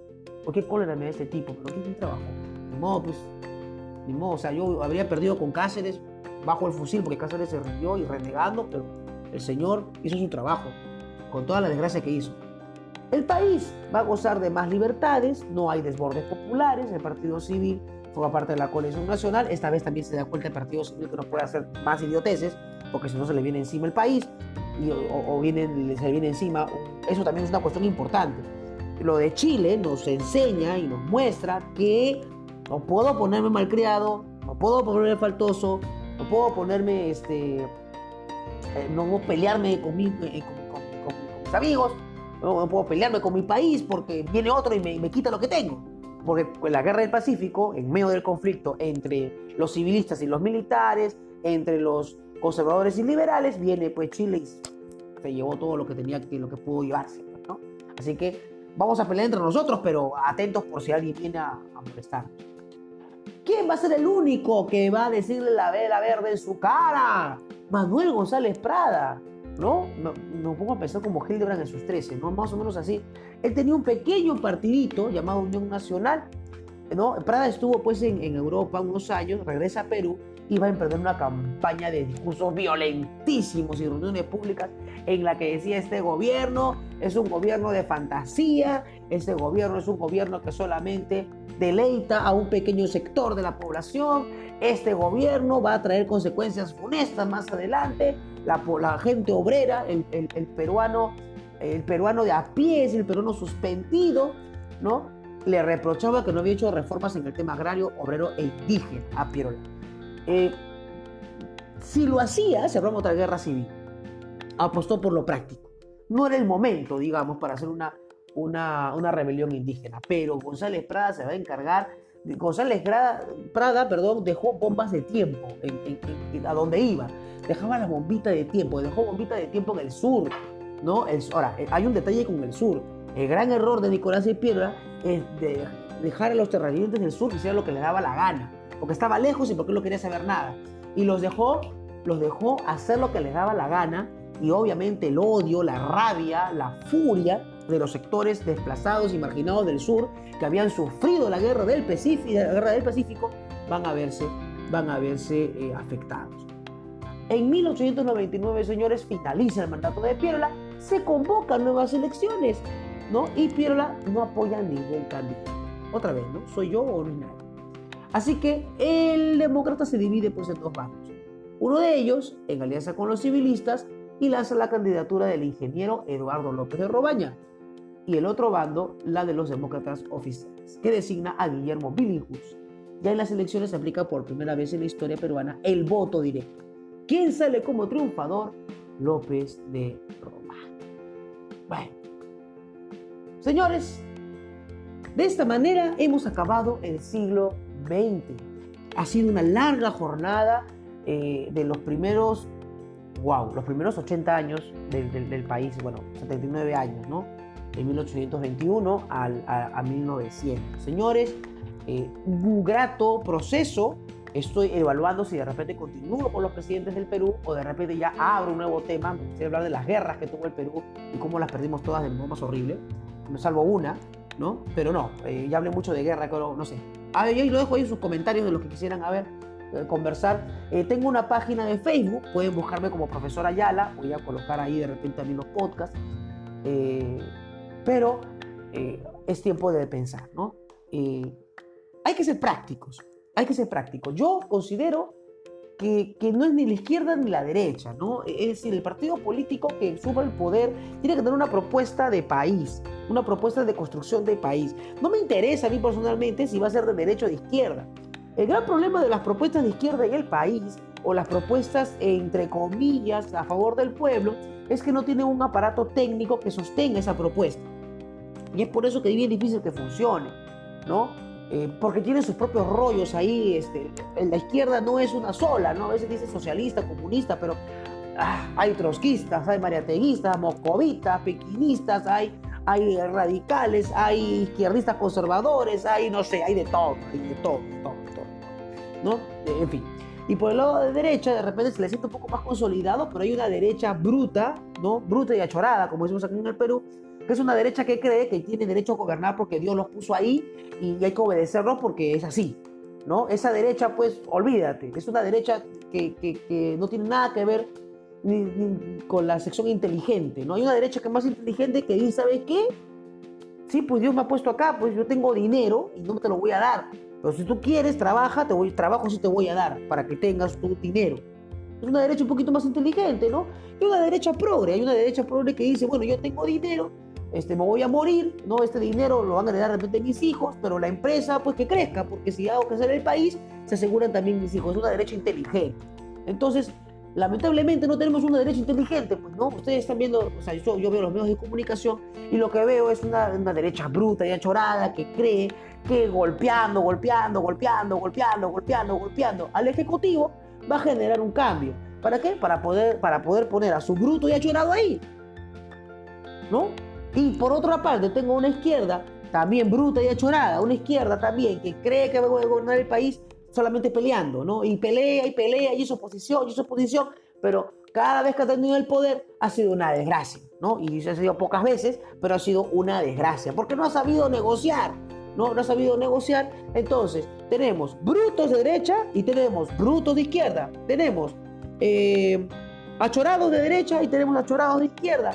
¿Por qué cólera me da este tipo? ¿Pero qué trabajo? Ni modo, pues, ni modo. O sea, yo habría perdido con Cáceres bajo el fusil porque Cáceres se rindió y renegando, pero el señor hizo su trabajo con toda la desgracia que hizo. El país va a gozar de más libertades, no hay desbordes populares, el Partido Civil forma parte de la coalición nacional, esta vez también se da cuenta el Partido Civil que no puede hacer más idioteces, porque si no se le viene encima el país, y, o, viene, se le viene encima, eso también es una cuestión importante. Lo de Chile nos enseña y nos muestra que no puedo ponerme malcriado, no puedo ponerme faltoso, no puedo ponerme, este, eh, no puedo pelearme eh, con mis amigos, no, puedo pelearme con mi país porque viene otro y me, quita lo que tengo. Porque en la guerra del Pacífico, en medio del conflicto entre los civilistas y los militares, entre los conservadores y liberales, viene pues Chile y se llevó todo lo que tenía que, lo que pudo llevarse. ¿no? Así que vamos a pelear entre nosotros, pero atentos por si alguien viene a, a. ¿Quién va a ser el único que va a decirle la vela verde en su cara? Manuel González Prada. ¿No? Me, pongo a pensar como Hildebrand en sus 13, ¿no? Más o menos así. Él tenía un pequeño partidito llamado Unión Nacional, ¿no? Prada estuvo pues en, Europa unos años, regresa a Perú y va a emprender una campaña de discursos violentísimos y reuniones públicas en la que decía este gobierno es un gobierno de fantasía, este gobierno es un gobierno que solamente deleita a un pequeño sector de la población, este gobierno va a traer consecuencias funestas más adelante la, gente obrera, el, peruano, el peruano de a pie, el peruano suspendido, ¿no? Le reprochaba que no había hecho reformas en el tema agrario, obrero e indígena a Pierola. Eh, si lo hacía, cerramos otra guerra civil. Apostó por lo práctico. No era el momento, digamos, para hacer una, una, rebelión indígena, pero González Prada se va a encargar González Prada, perdón, dejó bombas de tiempo a donde iba dejaba la bombita de tiempo, dejó bombita de tiempo en el sur, ¿no? ahora, eh, hay un detalle con el sur. El gran error de Nicolás de Piedra es de dejar a los terratenientes del sur que hicieran lo que le daba la gana, porque estaba lejos y porque no quería saber nada. Y los dejó, los dejó hacer lo que les daba la gana y obviamente el odio, la rabia, la furia de los sectores desplazados y marginados del sur que habían sufrido la guerra del Pacífico, la guerra del Pacífico van a verse, van a verse eh, afectados. En 1899, señores, finaliza el mandato de Pierola, se convocan nuevas elecciones, ¿no? Y Pierola no apoya ningún candidato. Otra vez, ¿no? ¿Soy yo o no es nadie? Así que el demócrata se divide pues en dos bandos. Uno de ellos, en alianza con los civilistas, y lanza la candidatura del ingeniero Eduardo López de Robaña. Y el otro bando, la de los demócratas oficiales, que designa a Guillermo Billinghus. Ya en las elecciones se aplica por primera vez en la historia peruana el voto directo ¿Quién sale como triunfador? López de Roma. Bueno, señores, de esta manera hemos acabado el siglo XX. Ha sido una larga jornada eh, de los primeros, wow, los primeros 80 años del, país, bueno, 79 años, ¿no? De 1821 al, a, a 1900. Señores, eh, un grato proceso. Estoy evaluando si de repente continúo con los presidentes del Perú o de repente ya abro un nuevo tema. Me gustaría hablar de las guerras que tuvo el Perú y cómo las perdimos todas de modo más horrible. Me salvo una, ¿no? Pero no, eh, ya hablé mucho de guerra, pero no sé. A ver, yo lo dejo ahí en sus comentarios de los que quisieran a ver, eh, conversar. tengo una página de Facebook, pueden buscarme como profesor Ayala, voy a colocar ahí de repente también los podcasts. Pero es tiempo de pensar, ¿no? hay que ser prácticos, hay que ser prácticos. Yo considero que, no es ni la izquierda ni la derecha, ¿no? Es decir, el partido político que sube el poder tiene que tener una propuesta de país, una propuesta de construcción de país. No me interesa a mí personalmente si va a ser de derecha o de izquierda. El gran problema de las propuestas de izquierda en el país, o las propuestas entre comillas a favor del pueblo, es que no tienen un aparato técnico que sostenga esa propuesta. Y es por eso que es bien difícil que funcione, ¿no? Eh, porque tiene sus propios rollos ahí. Este, en la izquierda no es una sola, ¿no? A veces dice socialista, comunista, pero ah, hay trotskistas, hay mariateguistas, moscovitas, pequinistas, hay, hay radicales, hay izquierdistas conservadores, hay, no sé, hay de todo, hay de todo, todo, todo, ¿no? En fin. Y por el lado de derecha, de repente se le siente un poco más consolidado, pero hay una derecha bruta, ¿no? Bruta y achorada, como decimos aquí en el Perú, que es una derecha que cree que tiene derecho a gobernar porque Dios los puso ahí y hay que obedecerlo porque es así. ¿no? Esa derecha, pues, olvídate, es una derecha que, que, no tiene nada que ver ni, con la sección inteligente. ¿no? Hay una derecha que es más inteligente que dice, ¿sabes qué? Sí, pues Dios me ha puesto acá, pues yo tengo dinero y no te lo voy a dar. Pero si tú quieres, trabaja, te voy, trabajo sí te voy a dar para que tengas tu dinero. Es una derecha un poquito más inteligente, ¿no? Y una derecha progre, hay una derecha progre que dice, bueno, yo tengo dinero, este, me voy a morir, ¿no? Este dinero lo van a heredar de repente mis hijos, pero la empresa, pues que crezca, porque si hago crecer el país, se aseguran también mis hijos. Es una derecha inteligente. Entonces, lamentablemente no tenemos una derecha inteligente, pues, ¿no? Ustedes están viendo, o sea, yo, yo veo los medios de comunicación y lo que veo es una, derecha bruta y achorada que cree que golpeando, golpeando, golpeando, golpeando, golpeando, golpeando al Ejecutivo va a generar un cambio. ¿Para qué? Para poder, para poder poner a su bruto y achorado ahí. ¿No? Y por otra parte, tengo una izquierda también bruta y achorada, una izquierda también que cree que va a gobernar el país solamente peleando, ¿no? Y pelea y pelea y es oposición y es oposición, pero cada vez que ha tenido el poder ha sido una desgracia, ¿no? Y se ha sido pocas veces, pero ha sido una desgracia, porque no ha sabido negociar, ¿no? No ha sabido negociar. Entonces, tenemos brutos de derecha y tenemos brutos de izquierda. Tenemos eh, achorados de derecha y tenemos achorados de izquierda.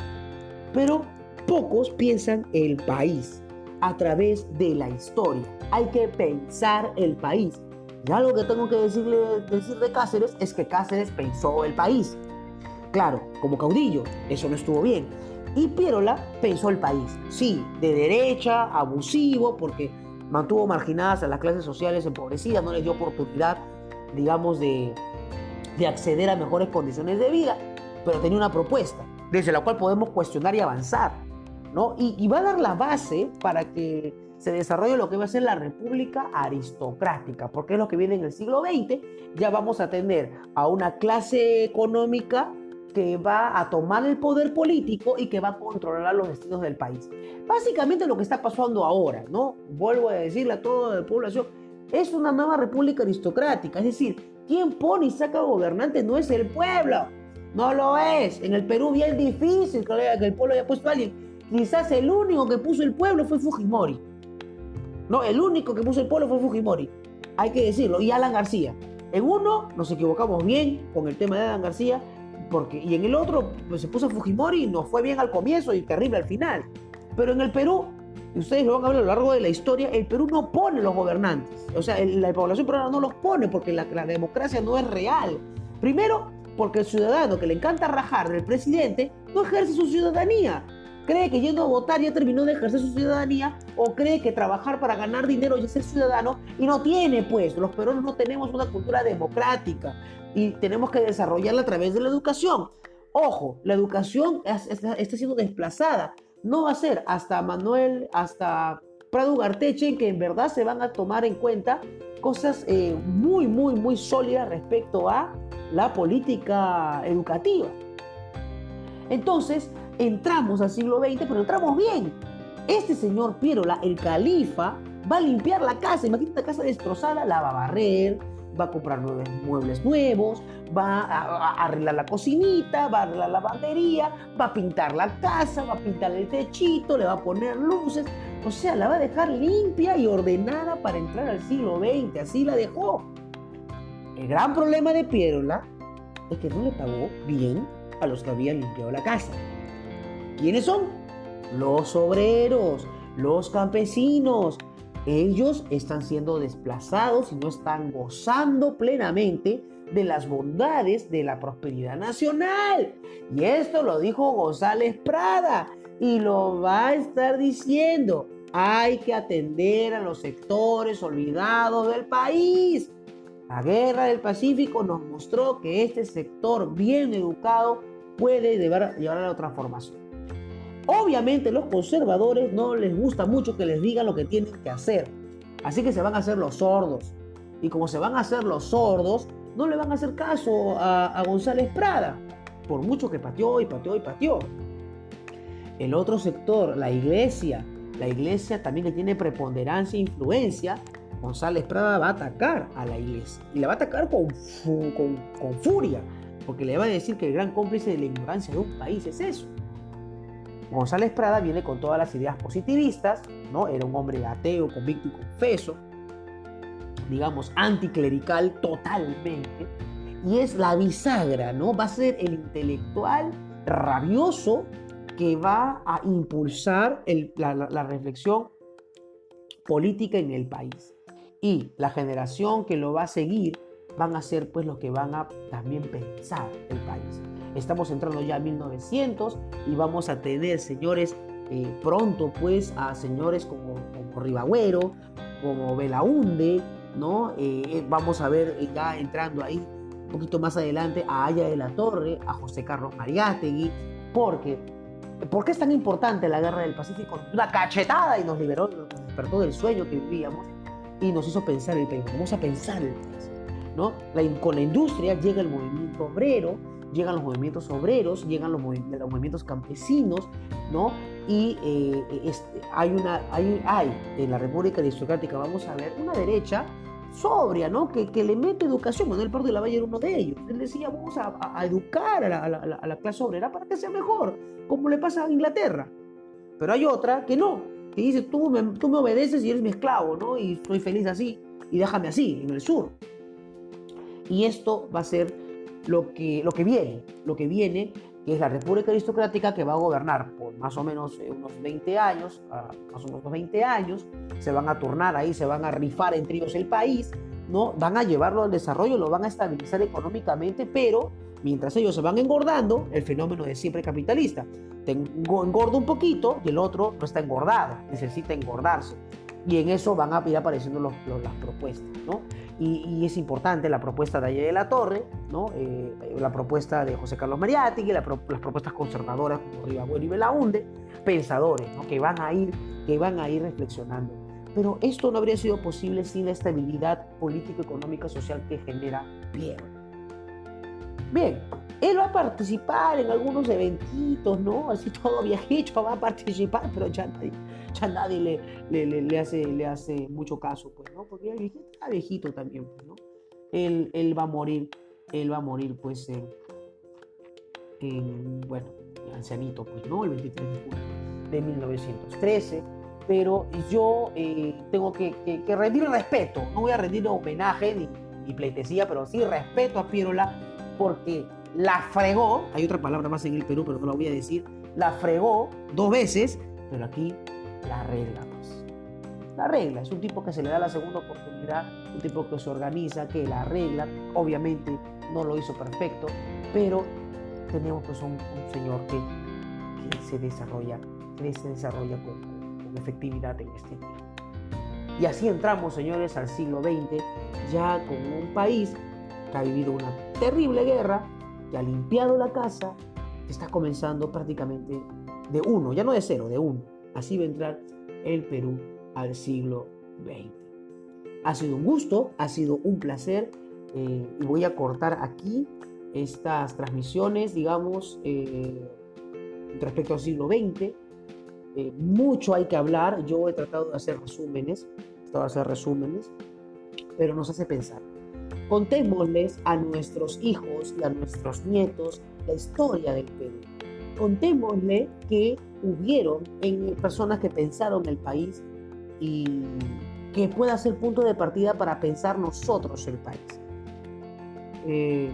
Pero Pocos piensan el país a través de la historia. Hay que pensar el país. Y algo que tengo que decirle, decir de Cáceres es que Cáceres pensó el país. Claro, como caudillo, eso no estuvo bien. Y Pierola pensó el país. Sí, de derecha, abusivo, porque mantuvo marginadas a las clases sociales empobrecidas, no les dio oportunidad, digamos, de, de acceder a mejores condiciones de vida, pero tenía una propuesta desde la cual podemos cuestionar y avanzar. Y, va a dar la base para que se desarrolle lo que va a ser la república aristocrática, porque es lo que viene en el siglo XX. Ya vamos a tener a una clase económica que va a tomar el poder político y que va a controlar los destinos del país. Básicamente lo que está pasando ahora, ¿no? Vuelvo a decirle a toda la población, es una nueva república aristocrática, es decir, quien pone y saca gobernante no es el pueblo, no lo es. En el Perú bien difícil que el pueblo haya puesto a alguien Quizás el único que puso el pueblo fue Fujimori. No, el único que puso el pueblo fue Fujimori. Hay que decirlo. Y Alan García. En uno nos equivocamos bien con el tema de Alan García, porque, y en el otro pues, se puso Fujimori y nos fue bien al comienzo y terrible al final. Pero en el Perú, y ustedes lo van a ver a lo largo de la historia, el Perú no pone los gobernantes. O sea, la población peruana no los pone porque la, la democracia no es real. Primero, porque el ciudadano que le encanta rajar del presidente no ejerce su ciudadanía cree que yendo a votar ya terminó de ejercer su ciudadanía o cree que trabajar para ganar dinero y ser ciudadano y no tiene pues, los peruanos no tenemos una cultura democrática y tenemos que desarrollarla a través de la educación. Ojo, la educación está siendo desplazada. No va a ser hasta Manuel, hasta Prado Garteche que en verdad se van a tomar en cuenta cosas eh, muy, muy, muy sólidas respecto a la política educativa. Entonces, entramos al siglo XX, pero entramos bien. Este señor Pierola, el califa, va a limpiar la casa, imagínate la casa destrozada, la va a barrer, va a comprar muebles nuevos, va a, arreglar la cocinita, va a arreglar la lavandería, va a pintar la casa, va a pintar el techito, le va a poner luces, o sea, la va a dejar limpia y ordenada para entrar al siglo XX, así la dejó. El gran problema de Pierola es que no le pagó bien a los que habían limpiado la casa. ¿Quiénes son? Los obreros, los campesinos, ellos están siendo desplazados y no están gozando plenamente de las bondades de la prosperidad nacional. Y esto lo dijo González Prada y lo va a estar diciendo. Hay que atender a los sectores olvidados del país. La guerra del Pacífico nos mostró que este sector bien educado puede llevar, a la transformación. Obviamente los conservadores no les gusta mucho que les digan lo que tienen que hacer. Así que se van a hacer los sordos. Y como se van a hacer los sordos, no le van a hacer caso a, González Prada. Por mucho que pateó y pateó y pateó. El otro sector, la iglesia, la iglesia también que tiene preponderancia e influencia, González Prada va a atacar a la iglesia. Y la va a atacar con, con, con furia, porque le va a decir que el gran cómplice de la ignorancia de un país es eso. González Prada viene con todas las ideas positivistas, ¿no? Era un hombre ateo, convicto y confeso, digamos, anticlerical totalmente, y es la bisagra, ¿no? Va a ser el intelectual rabioso que va a impulsar la, reflexión política en el país. Y la generación que lo va a seguir van a ser pues los que van a también pensar el país. Estamos entrando ya a 1900 y vamos a tener, señores, eh, pronto pues a señores como, como Ribagüero, como Belaunde, ¿no? Eh, eh, vamos a ver ya entrando ahí un poquito más adelante a Aya de la Torre, a José Carlos Mariátegui, porque ¿por qué es tan importante la guerra del Pacífico? Una cachetada y nos liberó, nos despertó del sueño que vivíamos y nos hizo pensar el país. Vamos a pensar el país, ¿no? con la industria llega el movimiento obrero, llegan los movimientos obreros, llegan los, movimientos campesinos, ¿no? Y eh, este, hay, una, hay, hay en la República Aristocrática, vamos a ver, una derecha sobria, ¿no? Que, que le mete educación. Manuel Pardo de la Valle era uno de ellos. Él decía, vamos a, a educar a la, a, la, clase obrera para que sea mejor, como le pasa a Inglaterra. Pero hay otra que no, que dice, tú me, tú me obedeces y eres mi esclavo, ¿no? Y estoy feliz así, y déjame así, en el sur. Y esto va a ser lo que, lo que viene, lo que viene, que es la República Aristocrática que va a gobernar por más o menos eh, unos 20 años, más o menos 20 años, se van a turnar ahí, se van a rifar entre ellos el país, ¿no? Van a llevarlo al desarrollo, lo van a estabilizar económicamente, pero mientras ellos se van engordando, el fenómeno de siempre capitalista. Te engorda un poquito y el otro no está engordado, necesita engordarse. Y en eso van a ir apareciendo las propuestas, ¿no? Y, es importante la propuesta de Ayer de la Torre, ¿no? Eh, la propuesta de José Carlos Mariátegui, y las propuestas conservadoras como Ribagüero y Belaunde, pensadores ¿no? que, van a ir, que van a ir reflexionando. Pero esto no habría sido posible sin la estabilidad político-económica social que genera Pierre. Bien, él va a participar en algunos eventitos, ¿no? Así todo viejito va a participar, pero ya nadie, ya nadie le, le, hace, le hace mucho caso, pues, ¿no? Porque el viejito está viejito también, pues, ¿no? Él, él, va a morir, él va a morir, pues, en, bueno, ancianito, pues, ¿no? El 23 de julio de 1913. Pero yo eh, tengo que, que, rendir respeto, no voy a rendir homenaje ni, ni pleitesía, pero sí respeto a Pirola porque la fregó, hay otra palabra más en el Perú, pero no la voy a decir, la fregó dos veces, pero aquí la regla, pues. La regla, es un tipo que se le da la segunda oportunidad, un tipo que se organiza, que la regla, obviamente no lo hizo perfecto, pero tenemos pues un, señor que, se desarrolla, que se desarrolla con, efectividad en este tiempo. Y así entramos, señores, al siglo XX, ya con un país que ha vivido una terrible guerra, que ha limpiado la casa, que está comenzando prácticamente de uno, ya no de cero, de uno. Así entrar el Perú al siglo XX. Ha sido un gusto, ha sido un placer eh, y voy a cortar aquí estas transmisiones, digamos, eh, respecto al siglo XX. Eh, mucho hay que hablar, yo he tratado de hacer resúmenes, gusta hacer resúmenes, pero nos hace pensar. Contémosles a nuestros hijos y a nuestros nietos la historia del Perú. Contémosle que hubieron en personas que pensaron el país y que pueda ser punto de partida para pensar nosotros el país. Eh,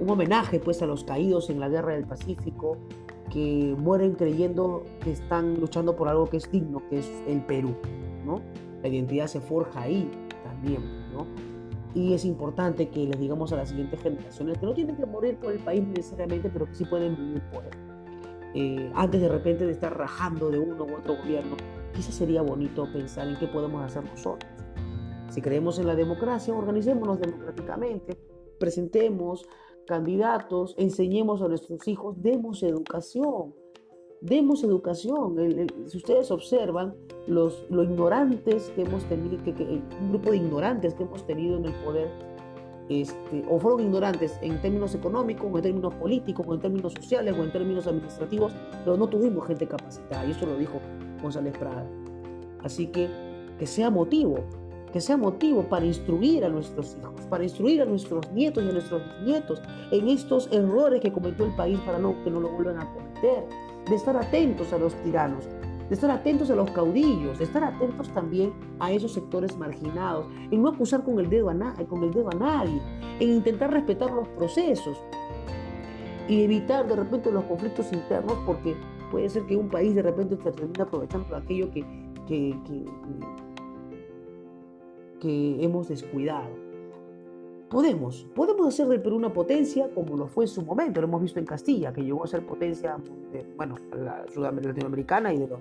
un homenaje pues a los caídos en la guerra del Pacífico que mueren creyendo que están luchando por algo que es digno, que es el Perú, ¿no? La identidad se forja ahí también, ¿no? Y es importante que les digamos a las siguientes generaciones que no tienen que morir por el país necesariamente, pero que sí pueden vivir por él. Eh, antes de repente de estar rajando de uno u otro gobierno, quizás sería bonito pensar en qué podemos hacer nosotros. Si creemos en la democracia, organicémonos democráticamente, presentemos candidatos, enseñemos a nuestros hijos, demos educación, demos educación. si ustedes observan, los, lo ignorantes que hemos tenido, que, un grupo de ignorantes que hemos tenido en el poder, este, o fueron ignorantes en términos económicos, o en términos políticos, o en términos sociales, o en términos administrativos, pero no tuvimos gente capacitada, y eso lo dijo González Prada. Así que que sea motivo, que sea motivo para instruir a nuestros hijos, para instruir a nuestros nietos y a nuestros nietos en estos errores que cometió el país para no, que no lo vuelvan a cometer, de estar atentos a los tiranos, de estar atentos a los caudillos, de estar atentos también a esos sectores marginados, en no acusar con el dedo a, nadie, en intentar respetar los procesos y evitar de repente los conflictos internos porque puede ser que un país de repente se termine aprovechando aquello que, que, hemos descuidado. Podemos, podemos hacer del Perú una potencia como lo fue en su momento, lo hemos visto en Castilla, que llegó a ser potencia, bueno, la latinoamericana y de los,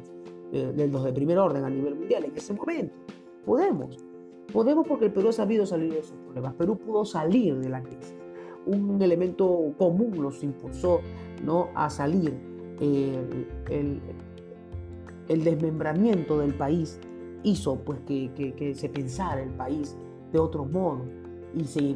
de los de primer orden a nivel mundial en ese momento. Podemos, podemos porque el Perú ha sabido salir de esos problemas. Perú pudo salir de la crisis. Un elemento común los impulsó ¿no? a salir. el, el desmembramiento del país hizo pues que, se pensara el país de otro modo y se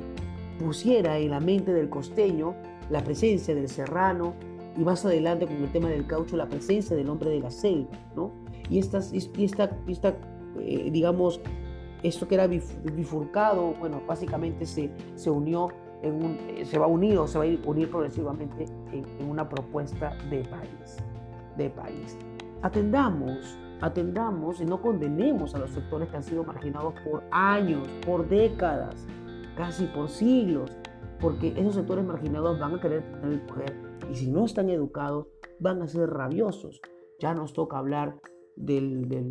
pusiera en la mente del costeño la presencia del serrano y más adelante con el tema del caucho la presencia del hombre de la selva, ¿no? Y esta, y esta, esta eh, digamos, esto que era bifurcado, bueno, básicamente se, se unió eh, se va a unir se va a unir progresivamente en, en una propuesta de país, de país atendamos, atendamos y no condenemos a los sectores que han sido marginados por años, por décadas, casi por siglos, porque esos sectores marginados van a querer tener el poder y si no están educados van a ser rabiosos. Ya nos toca hablar del,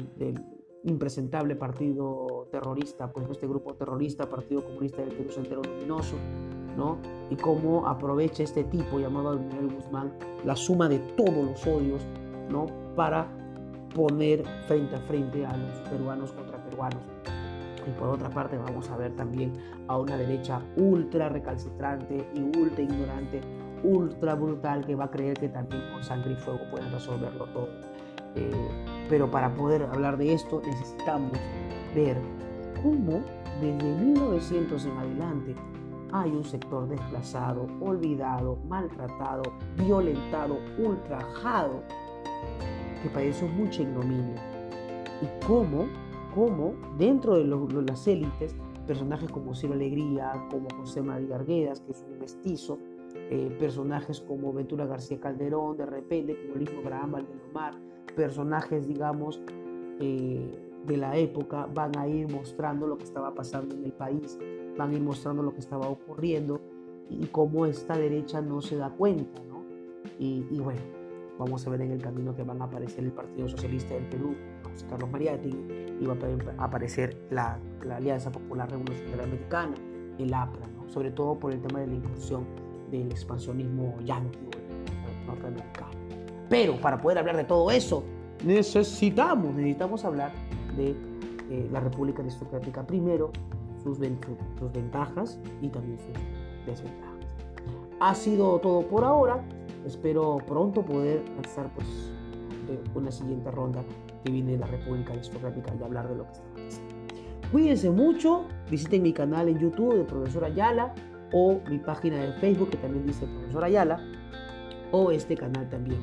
impresentable partido terrorista, pues este grupo terrorista, Partido Comunista del Perú Entero Luminoso, ¿no? Y cómo aprovecha este tipo llamado Miguel Guzmán la suma de todos los odios ¿no? Para poner frente a frente a los peruanos contra peruanos. Y por otra parte vamos a ver también a una derecha ultra recalcitrante y ultra ignorante, ultra brutal que va a creer que también con sangre y fuego pueden resolverlo todo. Eh, pero para poder hablar de esto necesitamos ver cómo desde 1900 en adelante hay un sector desplazado, olvidado, maltratado, violentado, ultrajado que padeció mucha ignominia. Y cómo, cómo dentro de, las élites, personajes como Ciro Alegría, como José María Arguedas, que es un mestizo, eh, personajes como Ventura García Calderón, de repente, como el mismo Abraham Valdelomar, personajes, digamos, eh, de la época, van a ir mostrando lo que estaba pasando en el país, van a ir mostrando lo que estaba ocurriendo y cómo esta derecha no se da cuenta, ¿no? y bueno, vamos a ver en el camino que van a aparecer el Partido Socialista del Perú, José Carlos Mariátegui, y va a aparecer la, Alianza Popular Revolucionaria Americana, el APRA, sobre todo por el tema de la inclusión del expansionismo yanqui norteamericano. Pero para poder hablar de todo eso, necesitamos, necesitamos hablar de eh, la República Aristocrática primero, sus, sus ventajas y también sus desventajas. Ha sido todo por ahora. Espero pronto poder lanzar pues, una siguiente ronda que viene de la República Aristocrática y hablar de lo que está pasando. Cuídense mucho, visiten mi canal en YouTube de Profesor Ayala o mi página de Facebook que también dice Profesor Ayala o este canal también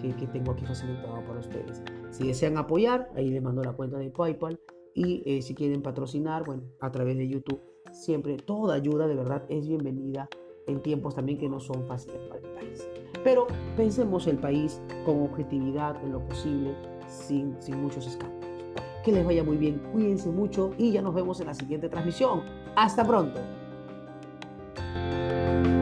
que, que tengo aquí facilitado para ustedes. Si desean apoyar, ahí les mando la cuenta de PayPal Y eh, si quieren patrocinar, bueno, a través de YouTube, siempre toda ayuda de verdad es bienvenida en tiempos también que no son fáciles para el país. Pero pensemos el país con objetividad en lo posible, sin, sin muchos escándalos. Que les vaya muy bien, cuídense mucho y ya nos vemos en la siguiente transmisión. Hasta pronto. Música